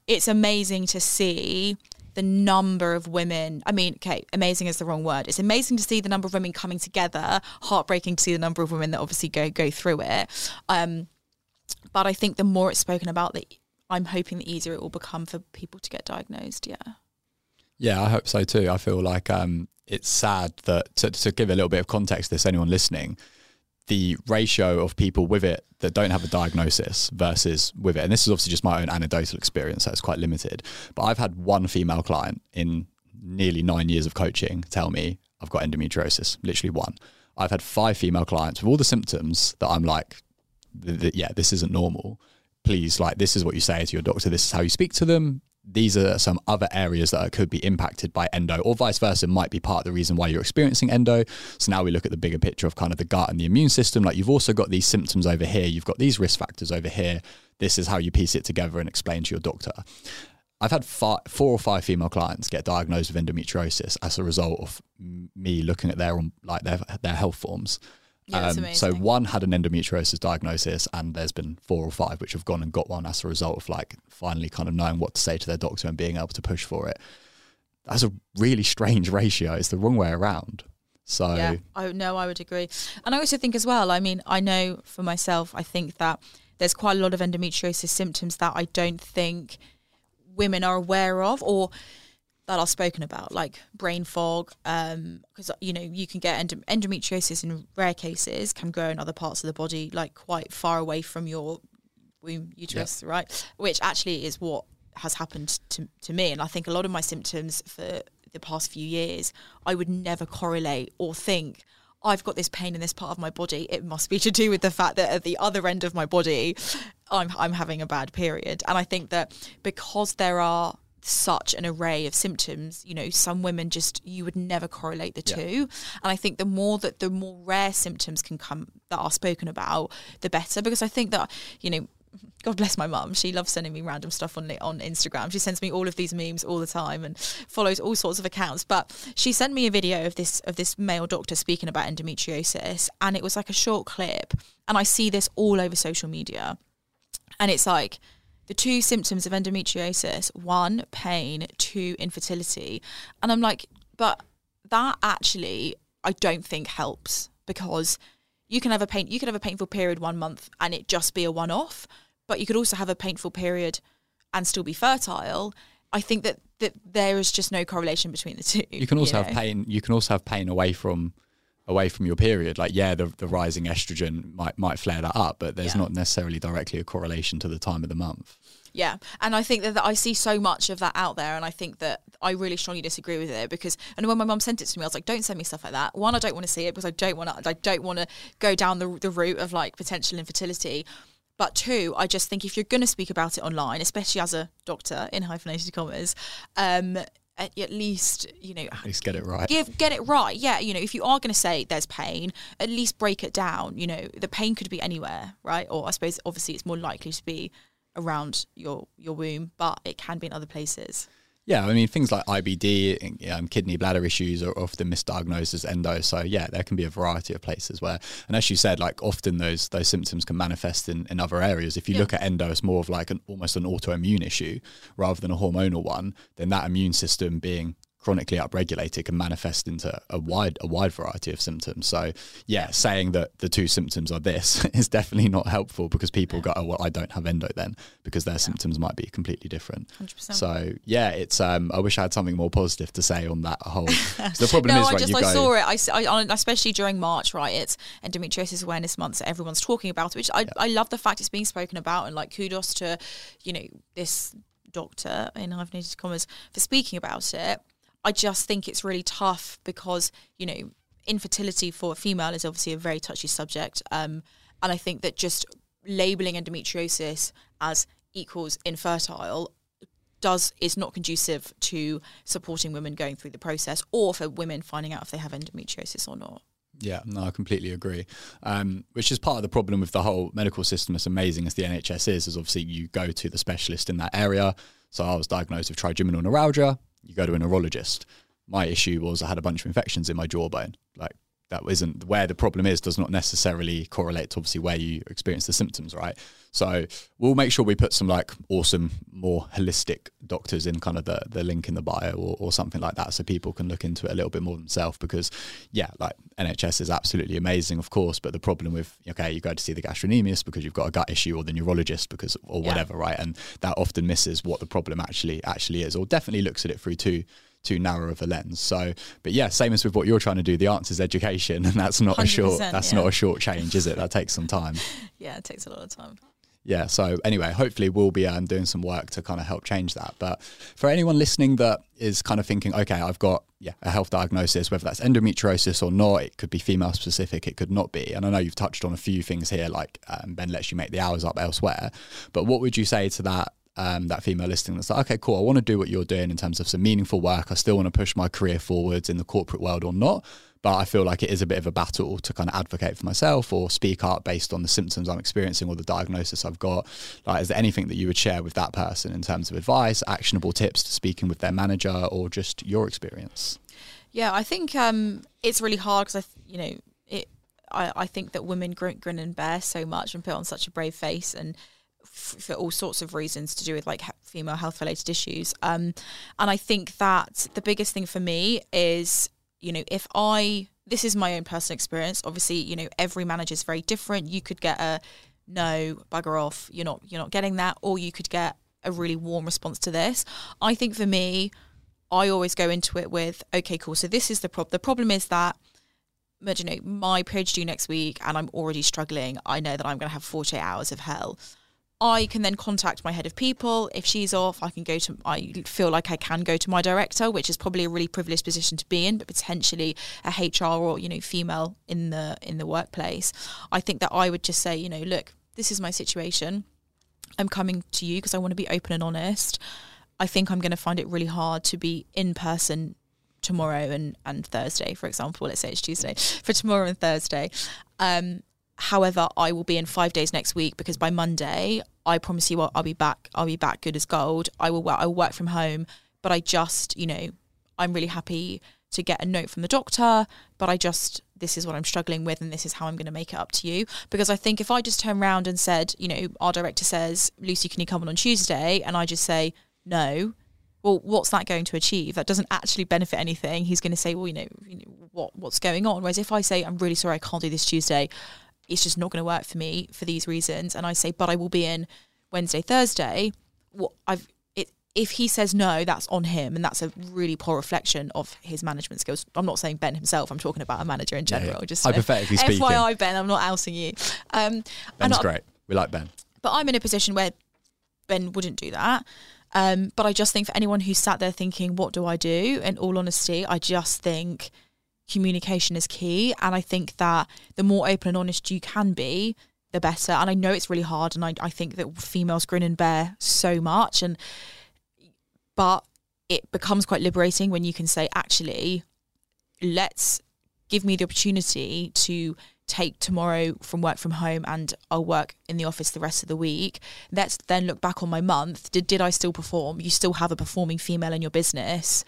it's amazing to see the number of women. I mean, okay, amazing is the wrong word. It's amazing to see the number of women coming together. Heartbreaking to see the number of women that obviously go go through it. Um, but I think the more it's spoken about, the I'm hoping the easier it will become for people to get diagnosed. Yeah. Yeah, I hope so too. I feel like um, it's sad that to, to give a little bit of context to this, anyone listening, the ratio of people with it that don't have a diagnosis versus with it, and this is obviously just my own anecdotal experience, so it's quite limited. But I've had one female client in nearly nine years of coaching tell me I've got endometriosis, literally one. I've had five female clients with all the symptoms that I'm like, yeah, this isn't normal. Please, like, this is what you say to your doctor. This is how you speak to them. These are some other areas that could be impacted by endo, or vice versa, might be part of the reason why you're experiencing endo. So now we look at the bigger picture of kind of the gut and the immune system. Like, you've also got these symptoms over here, you've got these risk factors over here. This is how you piece it together and explain to your doctor. I've had four or five female clients get diagnosed with endometriosis as a result of me looking at their like their their health forms. Yeah, Um, so one had an endometriosis diagnosis, and there's been four or five which have gone and got one as a result of like finally kind of knowing what to say to their doctor and being able to push for it. That's a really strange ratio. It's the wrong way around. So Yeah, I no, I would agree, and I also think as well. I mean, I know for myself, I think that there's quite a lot of endometriosis symptoms that I don't think women are aware of or that are spoken about, like brain fog, because um, you know you can get end- endometriosis in rare cases can grow in other parts of the body, like quite far away from your womb uterus, yeah. right? Which actually is what has happened to to me, and I think a lot of my symptoms for the past few years, I would never correlate or think. I've got this pain in this part of my body. It must be to do with the fact that at the other end of my body, I'm I'm having a bad period. And I think that because there are such an array of symptoms you know some women just you would never correlate the yeah. two and i think the more that the more rare symptoms can come that are spoken about the better because i think that you know God bless my mum. She loves sending me random stuff on on Instagram. She sends me all of these memes all the time and follows all sorts of accounts. But she sent me a video of this of this male doctor speaking about endometriosis, and it was like a short clip. And I see this all over social media, and it's like the two symptoms of endometriosis one, pain, two, infertility. And I'm like, but that actually, I don't think helps because you can have a pain, you could have a painful period one month and it just be a one off, but you could also have a painful period and still be fertile. I think that, that there is just no correlation between the two. You can also you know? have pain. You can also have pain away from away from your period. Like, yeah, the, the rising estrogen might might flare that up, but there's yeah. not necessarily directly a correlation to the time of the month. Yeah, and I think that, that, I see so much of that out there, and I think that I really strongly disagree with it because. And when my mum sent it to me, I was like, "Don't send me stuff like that." One, I don't want to see it because I don't want to. I don't want to go down the the route of like potential infertility. But two, I just think if you're going to speak about it online, especially as a doctor in hyphenated commas, um, at, at least you know at least get it right. give get it right. Yeah you know if you are going to say there's pain at least break it down. You know the pain could be anywhere right? Or i suppose obviously it's more likely to be around your your womb but it can be in other places yeah, I mean things like IBD, um, kidney bladder issues are often misdiagnosed as endo. So yeah, there can be a variety of places where, and as you said, like often those those symptoms can manifest in, in other areas. If you yeah. look at endo as more of like an almost an autoimmune issue rather than a hormonal one, then that immune system being chronically upregulated can manifest into a wide a wide variety of symptoms. So yeah, saying that the two symptoms are this is definitely not helpful because people go, oh well, I don't have endo then because their yeah. symptoms might be completely different. 100%. So yeah, it's um, I wish I had something more positive to say on that whole. the problem no, is I right, just I go, saw it. I, I, especially during March, right? It's endometriosis awareness month, so everyone's talking about it, which I, yeah. I love the fact it's being spoken about and like kudos to you know this doctor in hyphenated commas for speaking about it I just think it's really tough because, you know, infertility for a female is obviously a very touchy subject. Um, and I think that just labeling endometriosis as equals infertile does is not conducive to supporting women going through the process or for women finding out if they have endometriosis or not. Yeah, no, I completely agree. Um, which is part of the problem with the whole medical system, as amazing as the NHS is, is obviously you go to the specialist in that area. So I was diagnosed with trigeminal neuralgia you go to a neurologist. My issue was I had a bunch of infections in my jawbone. Like that isn't where the problem is does not necessarily correlate to obviously where you experience the symptoms right so we'll make sure we put some like awesome more holistic doctors in kind of the, the link in the bio or, or something like that so people can look into it a little bit more themselves because yeah like nhs is absolutely amazing of course but the problem with okay you go to see the gastroenterologist because you've got a gut issue or the neurologist because or whatever yeah. right and that often misses what the problem actually actually is or definitely looks at it through two too narrow of a lens. So, but yeah, same as with what you're trying to do. The answer is education, and that's not a short. That's yeah. not a short change, is it? That takes some time. yeah, it takes a lot of time. Yeah. So anyway, hopefully we'll be um, doing some work to kind of help change that. But for anyone listening that is kind of thinking, okay, I've got yeah a health diagnosis, whether that's endometriosis or not, it could be female specific, it could not be. And I know you've touched on a few things here, like um, Ben lets you make the hours up elsewhere. But what would you say to that um, that female listing that's like, okay, cool, I want to do what you're doing in terms of some meaningful work. I still want to push my career forwards in the corporate world or not. But I feel like it is a bit of a battle to kind of advocate for myself or speak up based on the symptoms I'm experiencing or the diagnosis I've got. Like, is there anything that you would share with that person in terms of advice, actionable tips to speaking with their manager, or just your experience? Yeah, I think um, it's really hard because I, you know, it. I, I think that women grin, grin and bear so much and put on such a brave face and for all sorts of reasons to do with like female health related issues. Um, and I think that the biggest thing for me is, you know, if I, this is my own personal experience. Obviously, you know, every manager is very different. You could get a no, bugger off, you're not you're not getting that, or you could get a really warm response to this. I think for me, I always go into it with, okay, cool. So this is the problem. The problem is that you know, my period's due next week and I'm already struggling. I know that I'm going to have 48 hours of hell. I can then contact my head of people. If she's off, I can go to, I feel like I can go to my director, which is probably a really privileged position to be in, but potentially a HR or, you know, female in the, in the workplace. I think that I would just say, you know, look, this is my situation. I'm coming to you because I want to be open and honest. I think I'm going to find it really hard to be in person tomorrow and, and Thursday, for example. Let's say it's Tuesday for tomorrow and Thursday. Um, However, I will be in five days next week because by Monday, I promise you, I'll, I'll be back. I'll be back good as gold. I will. I will work from home, but I just, you know, I'm really happy to get a note from the doctor. But I just, this is what I'm struggling with, and this is how I'm going to make it up to you. Because I think if I just turn around and said, you know, our director says, Lucy, can you come on on Tuesday? And I just say no. Well, what's that going to achieve? That doesn't actually benefit anything. He's going to say, well, you know, you know what what's going on. Whereas if I say, I'm really sorry, I can't do this Tuesday it's just not going to work for me for these reasons. And I say, but I will be in Wednesday, Thursday. What I've it, if he says no, that's on him, and that's a really poor reflection of his management skills. I'm not saying Ben himself. I'm talking about a manager in general. Yeah. Just hypothetically speaking. FYI, Ben, I'm not ousing you. Um, Ben's great. We like Ben. But I'm in a position where Ben wouldn't do that. Um, but I just think for anyone who's sat there thinking, what do I do? In all honesty, I just think communication is key. And I think that the more open and honest you can be, the better. And I know it's really hard. And I, I think that females grin and bear so much. And, but it becomes quite liberating when you can say, actually, let's give me the opportunity to take tomorrow from work from home and I'll work in the office the rest of the week. Let's then look back on my month. Did did I still perform? You still have a performing female in your business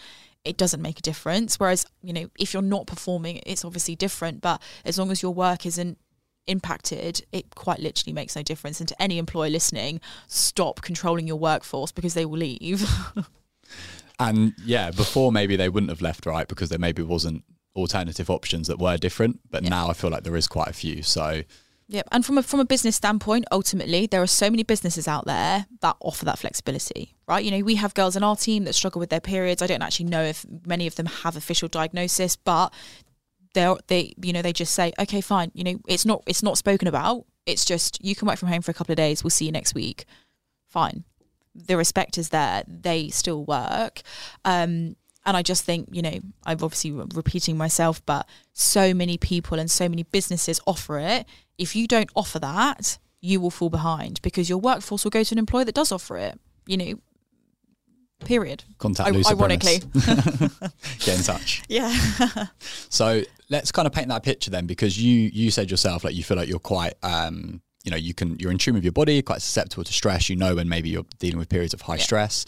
it doesn't make a difference. Whereas, you know, if you're not performing, it's obviously different. But as long as your work isn't impacted, it quite literally makes no difference. And to any employer listening, stop controlling your workforce because they will leave. and yeah, before maybe they wouldn't have left, right? Because there maybe wasn't alternative options that were different. But yeah. now I feel like there is quite a few. So Yep. And from a from a business standpoint, ultimately, there are so many businesses out there that offer that flexibility, right? You know, we have girls in our team that struggle with their periods. I don't actually know if many of them have official diagnosis, but they they you know they just say, okay, fine. You know, it's not it's not spoken about. It's just you can work from home for a couple of days. We'll see you next week. Fine. The respect is there. They still work. Um, and I just think, you know, I'm obviously repeating myself, but so many people and so many businesses offer it if you don't offer that, you will fall behind because your workforce will go to an employer that does offer it. You know, period. Contact I- Ironically. Get in touch. Yeah. so let's kind of paint that picture then because you you said yourself like you feel like you're quite um you know you can you're in tune with your body quite susceptible to stress you know when maybe you're dealing with periods of high yeah. stress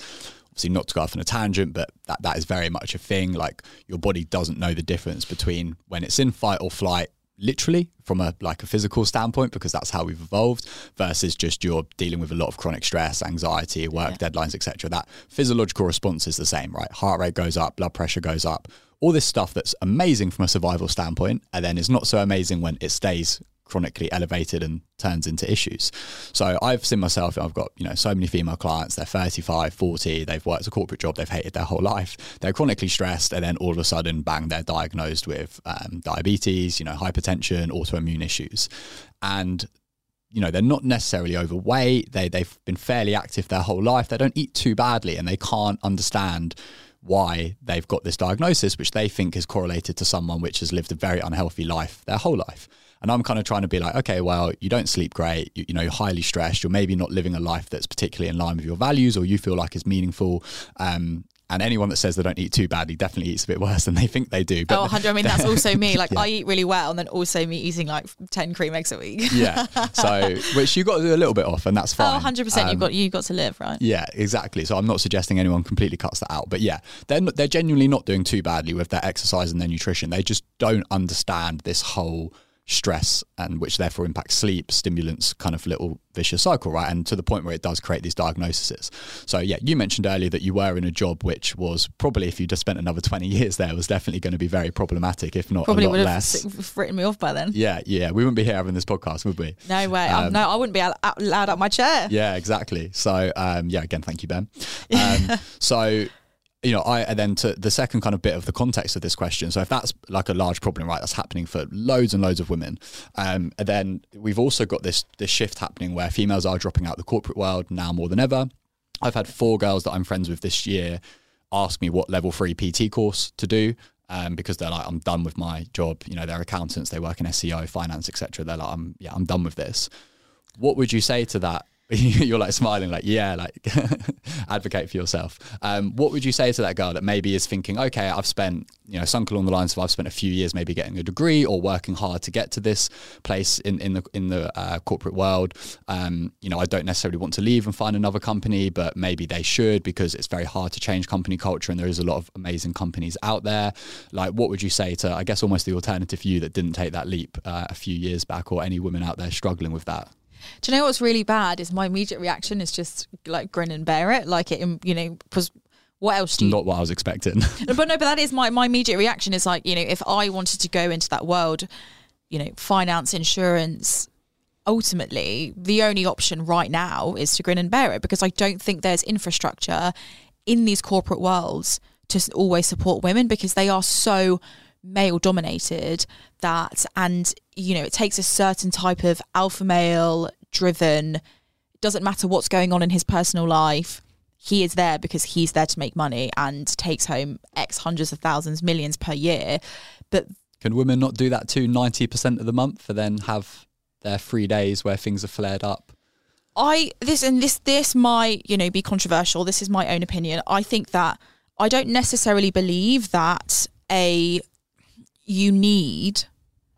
obviously not to go off on a tangent but that that is very much a thing like your body doesn't know the difference between when it's in fight or flight literally from a like a physical standpoint because that's how we've evolved versus just you're dealing with a lot of chronic stress anxiety work yeah. deadlines etc that physiological response is the same right? Heart rate goes up blood pressure goes up. All this stuff that's amazing from a survival standpoint and then is not so amazing when it stays chronically elevated and turns into issues. So I've seen myself, I've got, you know, so many female clients, they're 35, 40, they've worked a corporate job, they've hated their whole life. They're chronically stressed and then all of a sudden, bang, they're diagnosed with um, diabetes, you know, hypertension, autoimmune issues. And you know they're not necessarily overweight they they've been fairly active their whole life they don't eat too badly and they can't understand why they've got this diagnosis which they think is correlated to someone which has lived a very unhealthy life their whole life and I'm kind of trying to be like, okay, well, you don't sleep great. You, you, know, you're highly stressed. You're maybe not living a life that's particularly in line with your values or you feel like is meaningful. Um, and anyone that says they don't eat too badly definitely eats a bit worse than they think they do. But oh, 100. I mean, that's also me. Like, yeah. I eat really well, and then also me eating like 10 cream eggs a week. yeah. So, which you got to do a little bit off, and that's oh, fine. Oh, 100. Um, percent You've got you've got to live, right? Yeah, exactly. So I'm not suggesting anyone completely cuts that out, but yeah, they're they're genuinely not doing too badly with their exercise and their nutrition. They just don't understand this whole stress and which therefore impacts sleep stimulants kind of little vicious cycle right? And to the point where it does create these diagnoses. So yeah you mentioned earlier that you were in a job which was probably if you just spent another 20 years there was definitely going to be very problematic if not probably a lot would less. have written me off by then. Yeah yeah we wouldn't be here having this podcast would we? No way. Um, no i wouldn't be allowed out my chair. Yeah exactly. So um, yeah again thank you ben. Um, so you know, I and then to the second kind of bit of the context of this question. So if that's like a large problem, right, that's happening for loads and loads of women, um, and then we've also got this this shift happening where females are dropping out the corporate world now more than ever. I've had four girls that I'm friends with this year ask me what level three PT course to do. Um, because they're like, I'm done with my job. You know, they're accountants, they work in SEO, finance, etc. They're like, I'm yeah, I'm done with this. What would you say to that you're like smiling, like, yeah, like advocate for yourself. Um, what would you say to that girl that maybe is thinking, okay, I've spent, you know, sunk along the lines of I've spent a few years maybe getting a degree or working hard to get to this place in, in the in the uh, corporate world. Um, you know, I don't necessarily want to leave and find another company, but maybe they should because it's very hard to change company culture and there is a lot of amazing companies out there. Like, what would you say to, I guess, almost the alternative you that didn't take that leap uh, a few years back or any women out there struggling with that? Do you know what's really bad? Is my immediate reaction is just like grin and bear it. Like it, you know, because what else do you? Not what I was expecting. but no, but that is my my immediate reaction. Is like you know, if I wanted to go into that world, you know, finance, insurance. Ultimately, the only option right now is to grin and bear it because I don't think there's infrastructure in these corporate worlds to always support women because they are so male dominated that and you know it takes a certain type of alpha male driven doesn't matter what's going on in his personal life he is there because he's there to make money and takes home x hundreds of thousands millions per year. But can women not do that too 90% of the month and then have their free days where things are flared up? I this and this this might you know be controversial. This is my own opinion. I think that i don't necessarily believe that a you need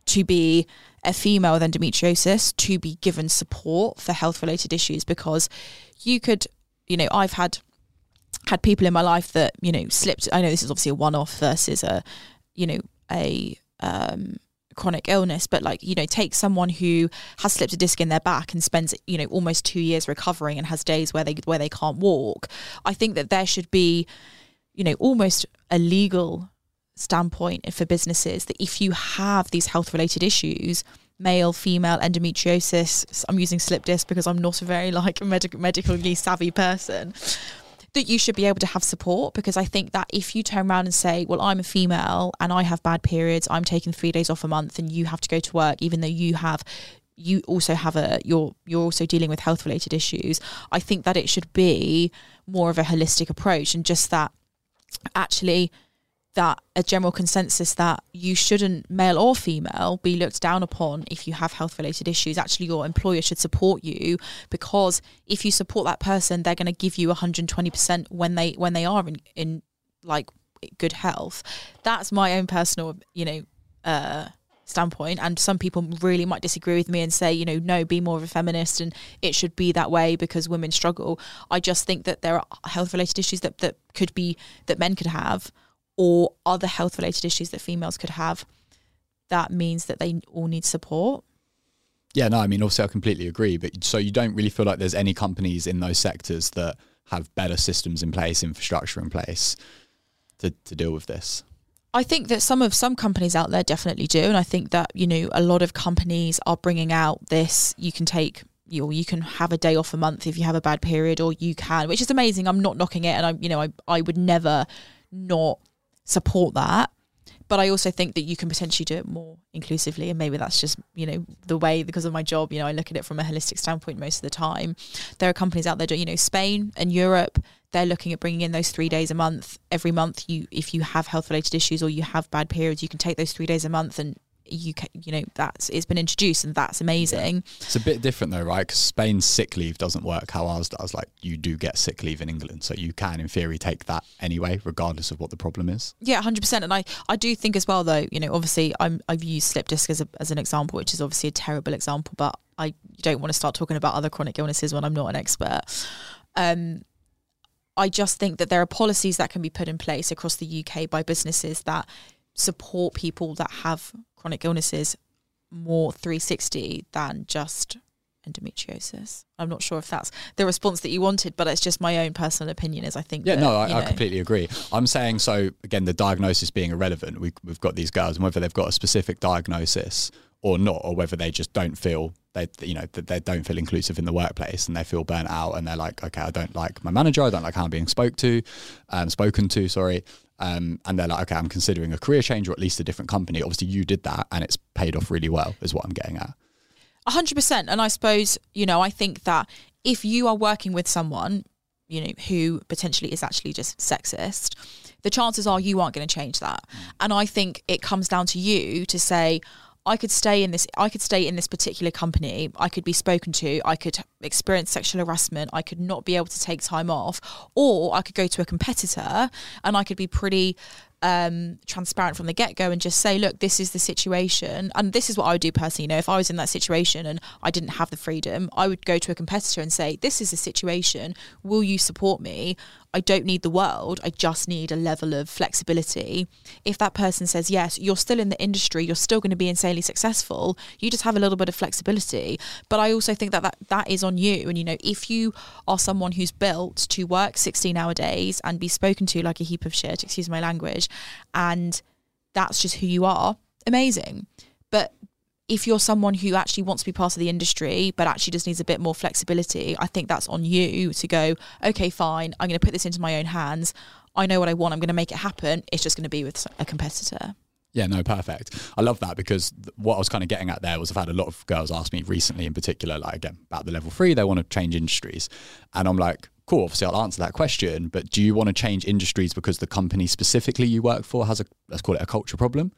to be a female with endometriosis to be given support for health related issues because you could, you know, I've had had people in my life that you know slipped. I know this is obviously a one off versus a, you know, a um, chronic illness, but like you know, take someone who has slipped a disc in their back and spends you know almost two years recovering and has days where they where they can't walk. I think that there should be, you know, almost a legal standpoint for businesses that if you have these health related issues male female endometriosis i'm using slip disc because i'm not a very like medical medically savvy person that you should be able to have support because I think that if you turn around and say, well, I'm a female and I have bad periods, I'm taking three days off a month and you have to go to work, even though you have you also have a you're you're also dealing with health related issues. I think that it should be more of a holistic approach and just that actually that a general consensus that you shouldn't, male or female, be looked down upon if you have health related issues. Actually, your employer should support you because if you support that person, they're going to give you 120% when they when they are in, in like good health. That's my own personal, you know, uh, standpoint. And some people really might disagree with me and say, you know, no, be more of a feminist and it should be that way because women struggle. I just think that there are health related issues that, that could be that men could have or other health related issues that females could have, that means that they all need support. Yeah, no, I mean, obviously, I completely agree. But so you don't really feel like there's any companies in those sectors that have better systems in place, infrastructure in place to, to deal with this? I think that some of some companies out there definitely do, and I think that you know a lot of companies are bringing out this. You can take you you can have a day off a month if you have a bad period, or you can, which is amazing. I'm not knocking it, and I you know I I would never not support that. But I also think that you can potentially do it more inclusively. And maybe that's just, you know, the way because of my job, you know, I look at it from a holistic standpoint most of the time. There are companies out there, you know, Spain and Europe, they're looking at bringing in those three days a month. Every month, you if you have health related issues or you have bad periods, you can take those three days a month and you you know that's it's been introduced and that's amazing. Yeah. It's a bit different though, right? Because Spain's sick leave doesn't work how ours does. Like you do get sick leave in England, so you can in theory take that anyway, regardless of what the problem is. Yeah, hundred percent. And I I do think as well though, you know, obviously I'm I've used slip disc as a, as an example, which is obviously a terrible example, but I don't want to start talking about other chronic illnesses when I'm not an expert. Um, I just think that there are policies that can be put in place across the UK by businesses that support people that have chronic illnesses more 360 than just endometriosis. I'm not sure if that's the response that you wanted, but it's just my own personal opinion. Is I think. Yeah, that, no, I, you I completely agree. I'm saying so again, the diagnosis being irrelevant. We, we've got these girls, and whether they've got a specific diagnosis or not, or whether they just don't feel they, you know, they don't feel inclusive in the workplace and they feel burnt out, and they're like, okay, I don't like my manager, I don't like how I'm being spoke to, um, spoken to, sorry. Um, and they're like, okay, I'm considering a career change or at least a different company. Obviously, you did that, and it's paid off really well, is what I'm getting at. A hundred percent. And I suppose, you know, I think that if you are working with someone, you know, who potentially is actually just sexist, the chances are you aren't going to change that. And I think it comes down to you to say, I could stay in this I could stay in this particular company, I could be spoken to, I could experience sexual harassment, I could not be able to take time off, or I could go to a competitor and I could be pretty um, transparent from the get go and just say, look, this is the situation. And this is what I would do personally. You know, if I was in that situation and I didn't have the freedom, I would go to a competitor and say, this is the situation. Will you support me? I don't need the world. I just need a level of flexibility. If that person says yes, you're still in the industry, you're still going to be insanely successful. You just have a little bit of flexibility. But I also think that that, that is on you. And, you know, if you are someone who's built to work 16 hour days and be spoken to like a heap of shit, excuse my language, and that's just who you are, amazing. But if you're someone who actually wants to be part of the industry but actually just needs a bit more flexibility, I think that's on you to go, okay, fine, I'm going to put this into my own hands. I know what I want. I'm going to make it happen. It's just going to be with a competitor. Yeah, no, perfect. I love that because what I was kind of getting at there was I've had a lot of girls ask me recently, in particular, like again about the level three, they want to change industries, and I'm like, cool. Obviously, I'll answer that question, but do you want to change industries because the company specifically you work for has a let's call it a culture problem,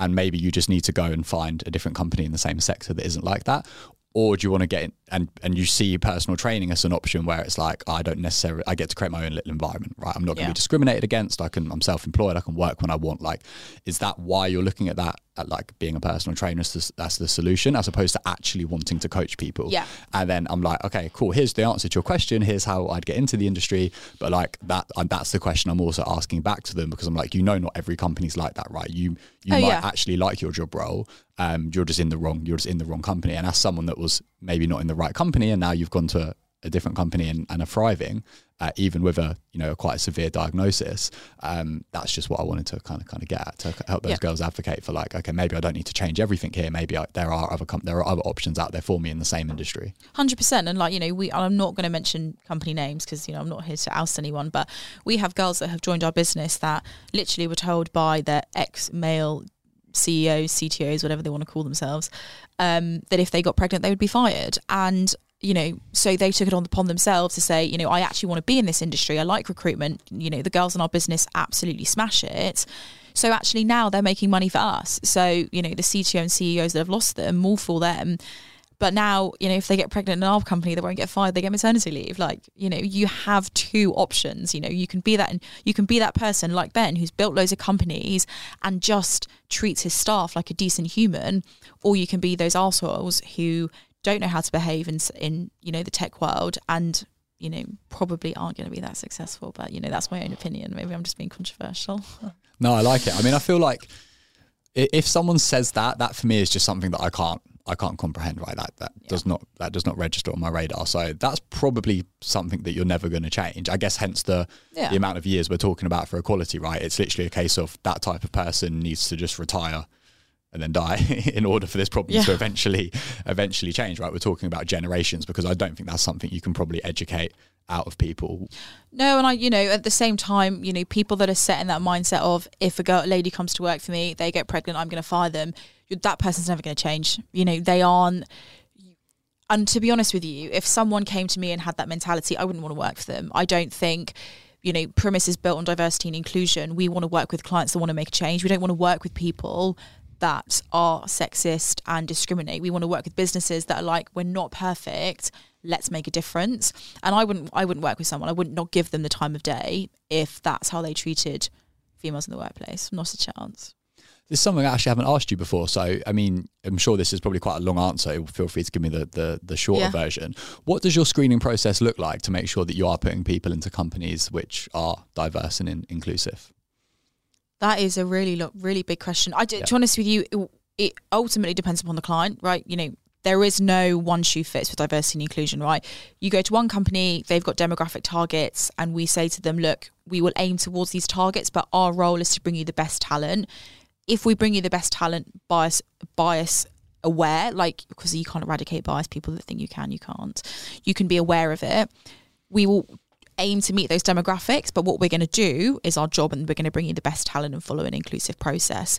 and maybe you just need to go and find a different company in the same sector that isn't like that, or do you want to get in and and you see personal training as an option where it's like I don't necessarily I get to create my own little environment, right? I'm not going to Yeah. be discriminated against. I can I'm self-employed. I can work when I want. Like, is that why you're looking at that at like being a personal trainer as the, that's the solution as opposed to actually wanting to coach people? Yeah. And then I'm like, okay, cool. Here's the answer to your question. Here's how I'd get into the industry. But like that, and that's the question I'm also asking back to them because I'm like, you know, not every company's like that, right? You you Oh, might yeah. actually like your job role. Um, you're just in the wrong. You're just in the wrong company. And as someone that was maybe not in the right company, and now you've gone to a, a different company and, and are thriving, uh, even with a you know a quite severe diagnosis. Um, that's just what I wanted to kind of kind of get at to help those Yeah. girls advocate for like, okay, maybe I don't need to change everything here. Maybe I, there are other com- there are other options out there for me in the same industry. Hundred percent, and like you know, we I'm not going to mention company names because you know I'm not here to oust anyone, but we have girls that have joined our business that literally were told by their ex male CEOs, CTOs, whatever they want to call themselves, um, that if they got pregnant they would be fired, and you know, so they took it on upon themselves to say, you know, I actually want to be in this industry. I like recruitment. You know, the girls in our business absolutely smash it. So actually now they're making money for us. So, you know, the CTO and CEOs that have lost them, more for them. But now, you know, if they get pregnant in our company, they won't get fired. They get maternity leave. Like, you know, you have two options. You know, you can be that, and you can be that person like Ben who's built loads of companies and just treats his staff like a decent human, or you can be those assholes who don't know how to behave in, in you know, the tech world and you know, probably aren't going to be that successful. But you know, that's my own opinion. Maybe I'm just being controversial. No, I like it. I mean, I feel like if someone says that, that for me is just something that I can't I can't comprehend. Right, that that does not that does not register on my radar. So that's probably something that you're never going to change. I guess hence the Yeah. the amount of years we're talking about for equality. Right, it's literally a case of that type of person needs to just retire and then die in order for this problem Yeah. to eventually eventually change. Right, we're talking about generations because I don't think that's something you can probably educate out of people. No, and I, you know, at the same time, you know, people that are set in that mindset of if a girl, lady comes to work for me, they get pregnant, I'm going to fire them. That person's never going to change. You know, they aren't. And to be honest with you, if someone came to me and had that mentality, I wouldn't want to work for them. I don't think, you know, Primis is built on diversity and inclusion. We want to work with clients that want to make a change. We don't want to work with people that are sexist and discriminate. We want to work with businesses that are like, we're not perfect. Let's make a difference. And I wouldn't, I wouldn't work with someone. I wouldn't not give them the time of day if that's how they treated females in the workplace. Not a chance. This is something I actually haven't asked you before. So, I mean, I'm sure this is probably quite a long answer. Feel free to give me the, the, the shorter Yeah. version. What does your screening process look like to make sure that you are putting people into companies which are diverse and in, inclusive? That is a really, really big question. I, do, Yeah. To be honest with you, it ultimately depends upon the client, right? You know, there is no one shoe fits for diversity and inclusion, right? You go to one company, they've got demographic targets, and we say to them, look, we will aim towards these targets, but our role is to bring you the best talent. If we bring you the best talent, bias, bias aware, like because you can't eradicate bias, people that think you can, you can't. You can be aware of it. We will aim to meet those demographics, but what we're going to do is our job, and we're going to bring you the best talent and follow an inclusive process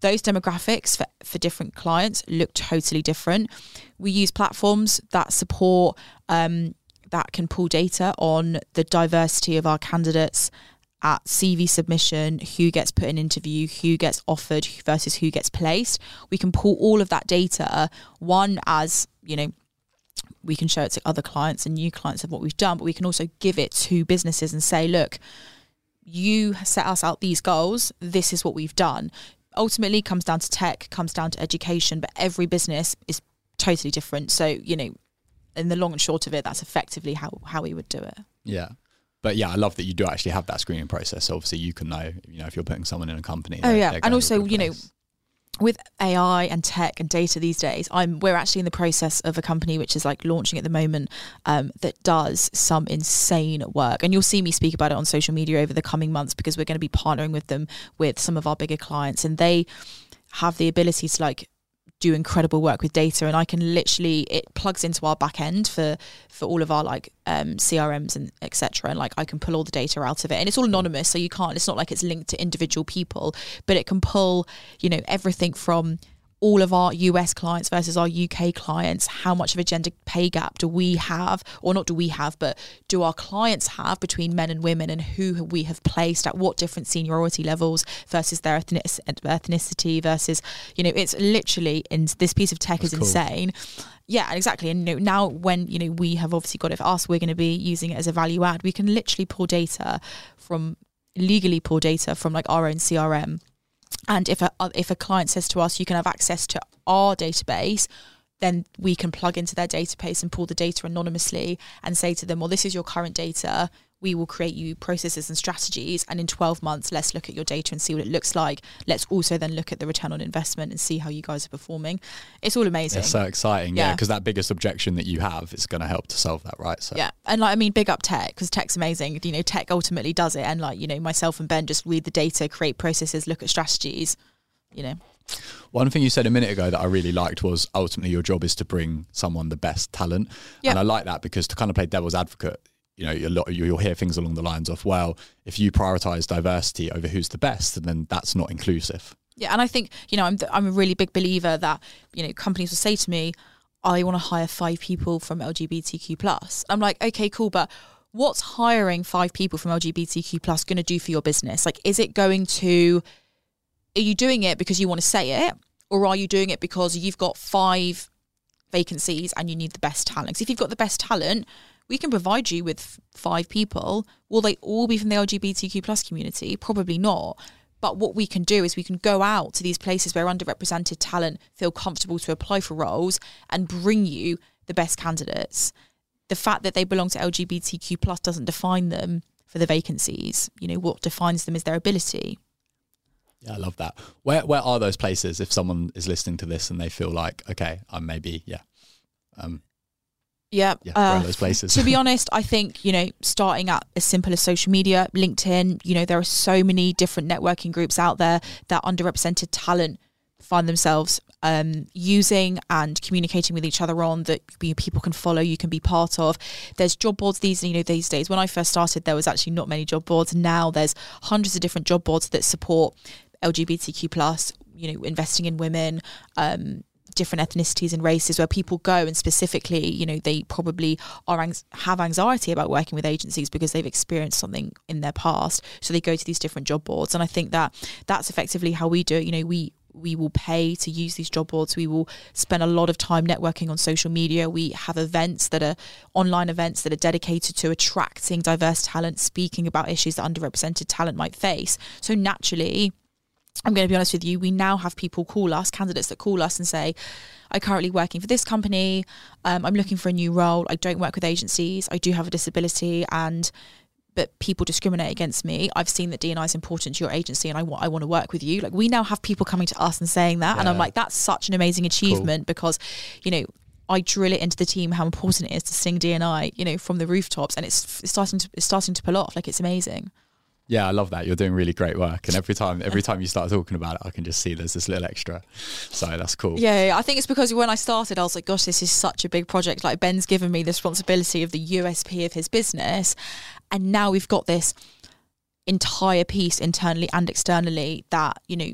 those demographics for, for different clients look totally different. We use platforms that support um, that can pull data on the diversity of our candidates at CV submission, who gets put in interview, who gets offered versus who gets placed. We can pull all of that data, one as, you know, we can show it to other clients and new clients of what we've done, but we can also give it to businesses and say, look, you set us out these goals, this is what we've done ultimately comes down to tech, comes down to education, but every business is totally different. So, you know, in the long and short of it, that's effectively how, how we would do it. Yeah. But yeah, I love that you do actually have that screening process. So obviously, you can know, you know, if you're putting someone in a company. Oh yeah, and also, you know, with AI and tech and data these days, I'm we're actually in the process of a company which is like launching at the moment um, that does some insane work, and you'll see me speak about it on social media over the coming months because we're going to be partnering with them with some of our bigger clients, and they have the ability to like do incredible work with data and I can literally it plugs into our back end for for all of our like um, CRMs and etc and like I can pull all the data out of it. And it's all anonymous so you can't it's not like it's linked to individual people but it can pull you know everything from all of our US clients versus our UK clients, how much of a gender pay gap do we have, or not do we have, but do our clients have between men and women and who we have placed at what different seniority levels versus their ethnicity versus, you know, it's literally, in this piece of tech That's is cool. insane. Yeah, exactly. And you know, now when, you know, we have obviously got it for us, we're going to be using it as a value add. We can literally pull data from legally pull data from like our own CRM and if a uh, if a client says to us, you can have access to our database, then we can plug into their database and pull the data anonymously and say to them, well, this is your current data we will create you processes and strategies and in 12 months let's look at your data and see what it looks like. Let's also then look at the return on investment and see how you guys are performing. It's all amazing it's so exciting yeah because yeah, that biggest objection that you have is going to help to solve that right? So yeah and like i mean big up tech because tech's amazing. You know tech ultimately does it and like you know myself and ben just read the data create processes look at strategies you know. One thing you said a minute ago that I really liked was ultimately your job is to bring someone the best talent. Yep. And I like that because to kind of play devil's advocate, you know, a lot, you'll hear things along the lines of, well, if you prioritize diversity over who's the best, then that's not inclusive. Yeah, and I think you know I'm I'm a really big believer that you know companies will say to me, I want to hire five people from LGBTQ plus. I'm like, okay, cool, but what's hiring five people from LGBTQ plus going to do for your business? Like, is it going to? Are you doing it because you want to say it, or are you doing it because you've got five vacancies and you need the best talent? Because if you've got the best talent, we can provide you with five people. Will they all be from the LGBTQ plus community? Probably not. But what we can do is we can go out to these places where underrepresented talent feel comfortable to apply for roles and bring you the best candidates. The fact that they belong to LGBTQ plus doesn't define them for the vacancies. You know, what defines them is their ability. Yeah, I love that. Where where are those places if someone is listening to this and they feel like, okay, I'm maybe, yeah, um, yeah, yeah uh, those places. to be honest, I think you know, starting at as simple as social media, LinkedIn. You know, there are so many different networking groups out there that underrepresented talent find themselves um, using and communicating with each other on that people can follow, you can be part of. There's job boards these you know these days. When I first started, there was actually not many job boards. Now there's hundreds of different job boards that support LGBTQ plus. You know, investing in women, um, different ethnicities and races where people go and specifically you know they probably are have anxiety about working with agencies because they've experienced something in their past so they go to these different job boards and i think that that's effectively how we do it you know we we will pay to use these job boards. We will spend a lot of time networking on social media. We have events that are online events that are dedicated to attracting diverse talent, speaking about issues that underrepresented talent might face. So naturally, I'm going to be honest with you, we now have people call us, candidates that call us and say, I'm currently working for this company. Um, I'm looking for a new role. I don't work with agencies. I do have a disability. And but people discriminate against me. I've seen that DNI is important to your agency, and I want I want to work with you. Like we now have people coming to us and saying that, and I'm like, that's such an amazing achievement because, you know. I drill it into the team how important it is to sing DNI, you know, from the rooftops, and it's, it's starting to it's starting to pull off. Like it's amazing. Yeah, I love that. You're doing really great work, and every time every time you start talking about it, I can just see there's this little extra. So that's cool. Yeah, I think it's because when I started, I was like, gosh, this is such a big project. Like, Ben's given me the responsibility of the USP of his business. And now we've got this entire piece internally and externally that, you know,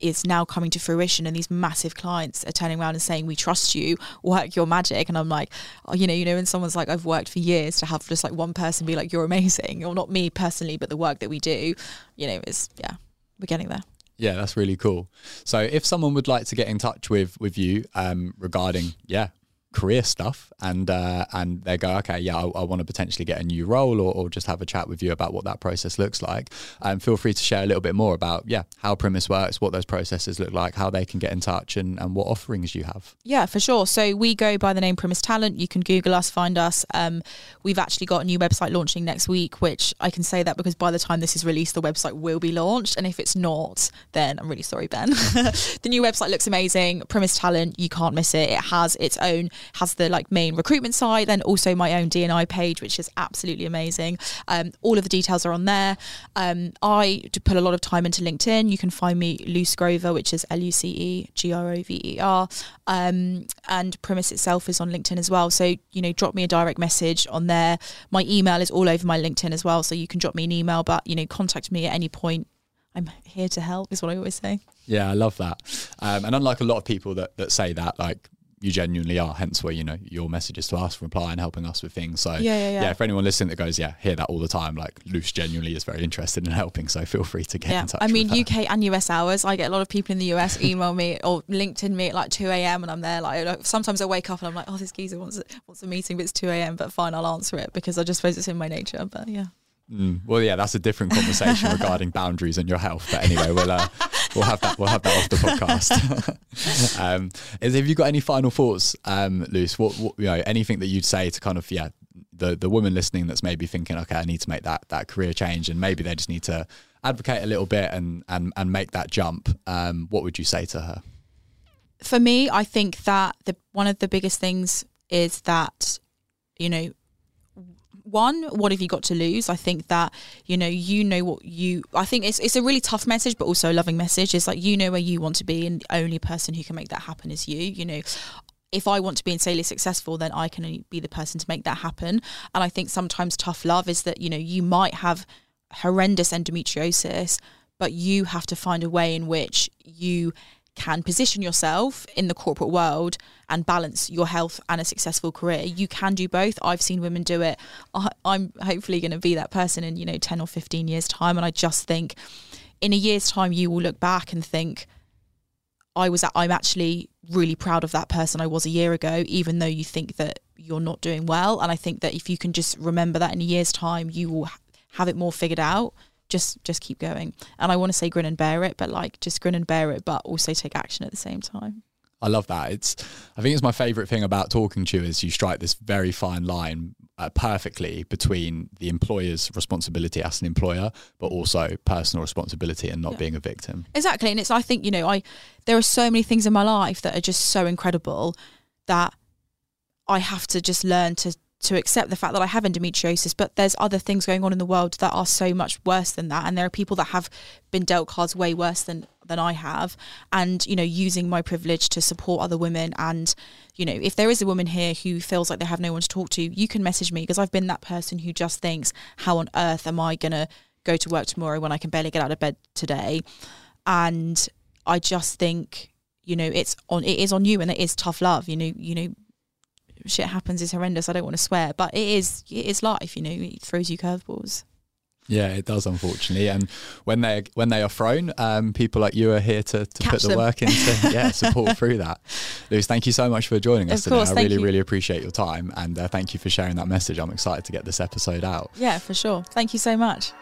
is now coming to fruition and these massive clients are turning around and saying we trust you. Work your magic. And i'm like oh, you know you know when someone's like i've worked for years to have just like one person be like you're amazing. Or not me personally but the work that we do you know is yeah we're getting there. Yeah, that's really cool. So if someone would like to get in touch with with you um, regarding yeah career stuff and uh, and they go okay yeah I, I want to potentially get a new role or, or just have a chat with you about what that process looks like um, feel free to share a little bit more about yeah how Primis works what those processes look like how they can get in touch and, and what offerings you have Yeah, for sure. So we go by the name Primis Talent. You can Google us, find us. Um, we've actually got a new website launching next week, which I can say that because by the time this is released, the website will be launched. And if it's not, then I'm really sorry, Ben. the new website looks amazing. Primis Talent, you can't miss it. It has its own, has the like main recruitment site, then also my own DNI page, which is absolutely amazing. Um, all of the details are on there. Um, I put a lot of time into LinkedIn. You can find me Luce Grover, which is L U C E G R O V E R. Um, and Primis itself is on LinkedIn as well. So, you know, drop me a direct message on there. My email is all over my LinkedIn as well. So you can drop me an email, but, you know, contact me at any point. I'm here to help, is what I always say. Yeah, I love that. Um, and unlike a lot of people that, that say that, like you genuinely are, hence where, you know, your messages to us, reply and helping us with things. So Yeah, yeah, yeah. for anyone listening that goes, yeah, hear that all the time, like Luce genuinely is very interested in helping. So feel free to get Yeah, in touch. I mean. UK and US hours. I get a lot of people in the US email me or LinkedIn me at like two a.m. and I'm there. Like like, sometimes I wake up and I'm like, oh, this geezer wants wants a meeting, but it's two a.m. But fine, I'll answer it because I just suppose it's in my nature. But yeah, Mm, well, yeah, that's a different conversation regarding boundaries and your health. But anyway, we'll uh, we'll have that we'll have that off the podcast. um, is have you got any final thoughts, um, Luce? What, what you know, anything that you'd say to kind of yeah, the the woman listening that's maybe thinking, okay, I need to make that that career change, and maybe they just need to advocate a little bit and and and make that jump. Um, what would you say to her? for me, I think that the one of the biggest things is that you know one what have you got to lose? I think that you know you know what you i think it's it's a really tough message but also a loving message. It's like you know where you want to be and the only person who can make that happen is you you know. If I want to be insanely successful, then I can be the person to make that happen. And I think sometimes tough love is that, you know, you might have horrendous endometriosis, but you have to find a way in which you can position yourself in the corporate world and balance your health and a successful career. You can do both. I've seen women do it. I, I'm hopefully going to be that person in, you know, 10 or 15 years' time. And I just think in a year's time, you will look back and think, I was I'm actually really proud of that person I was a year ago, even though you think that you're not doing well. And I think that if you can just remember that in a year's time, you will have it more figured out. Just just keep going. And I want to say grin and bear it, but like just grin and bear it, but also take action at the same time. I love that. It's I think it's my favorite thing about talking to you is you strike this very fine line uh, perfectly between the employer's responsibility as an employer, but also personal responsibility and not Yeah. being a victim. Exactly. And it's I think, you know, I there are so many things in my life that are just so incredible that I have to just learn to to accept the fact that I have endometriosis, but there's other things going on in the world that are so much worse than that. And there are people that have been dealt cards way worse than than I have. And, you know, using my privilege to support other women and, you know, if there is a woman here who feels like they have no one to talk to, you can message me because I've been that person who just thinks, How on earth am I gonna go to work tomorrow when I can barely get out of bed today? And I just think, you know, it's on it is on you and it is tough love. You know, you know, shit happens is horrendous. I don't want to swear, but it is it is life. You know, it throws you curveballs. Yeah, it does, unfortunately. And when they when they are thrown, um, people like you are here to, to put the them. work into yeah support through that. Luce, thank you so much for joining us Of course, today. I really you. really appreciate your time and uh, thank you for sharing that message. I'm excited to get this episode out. Yeah, for sure. Thank you so much.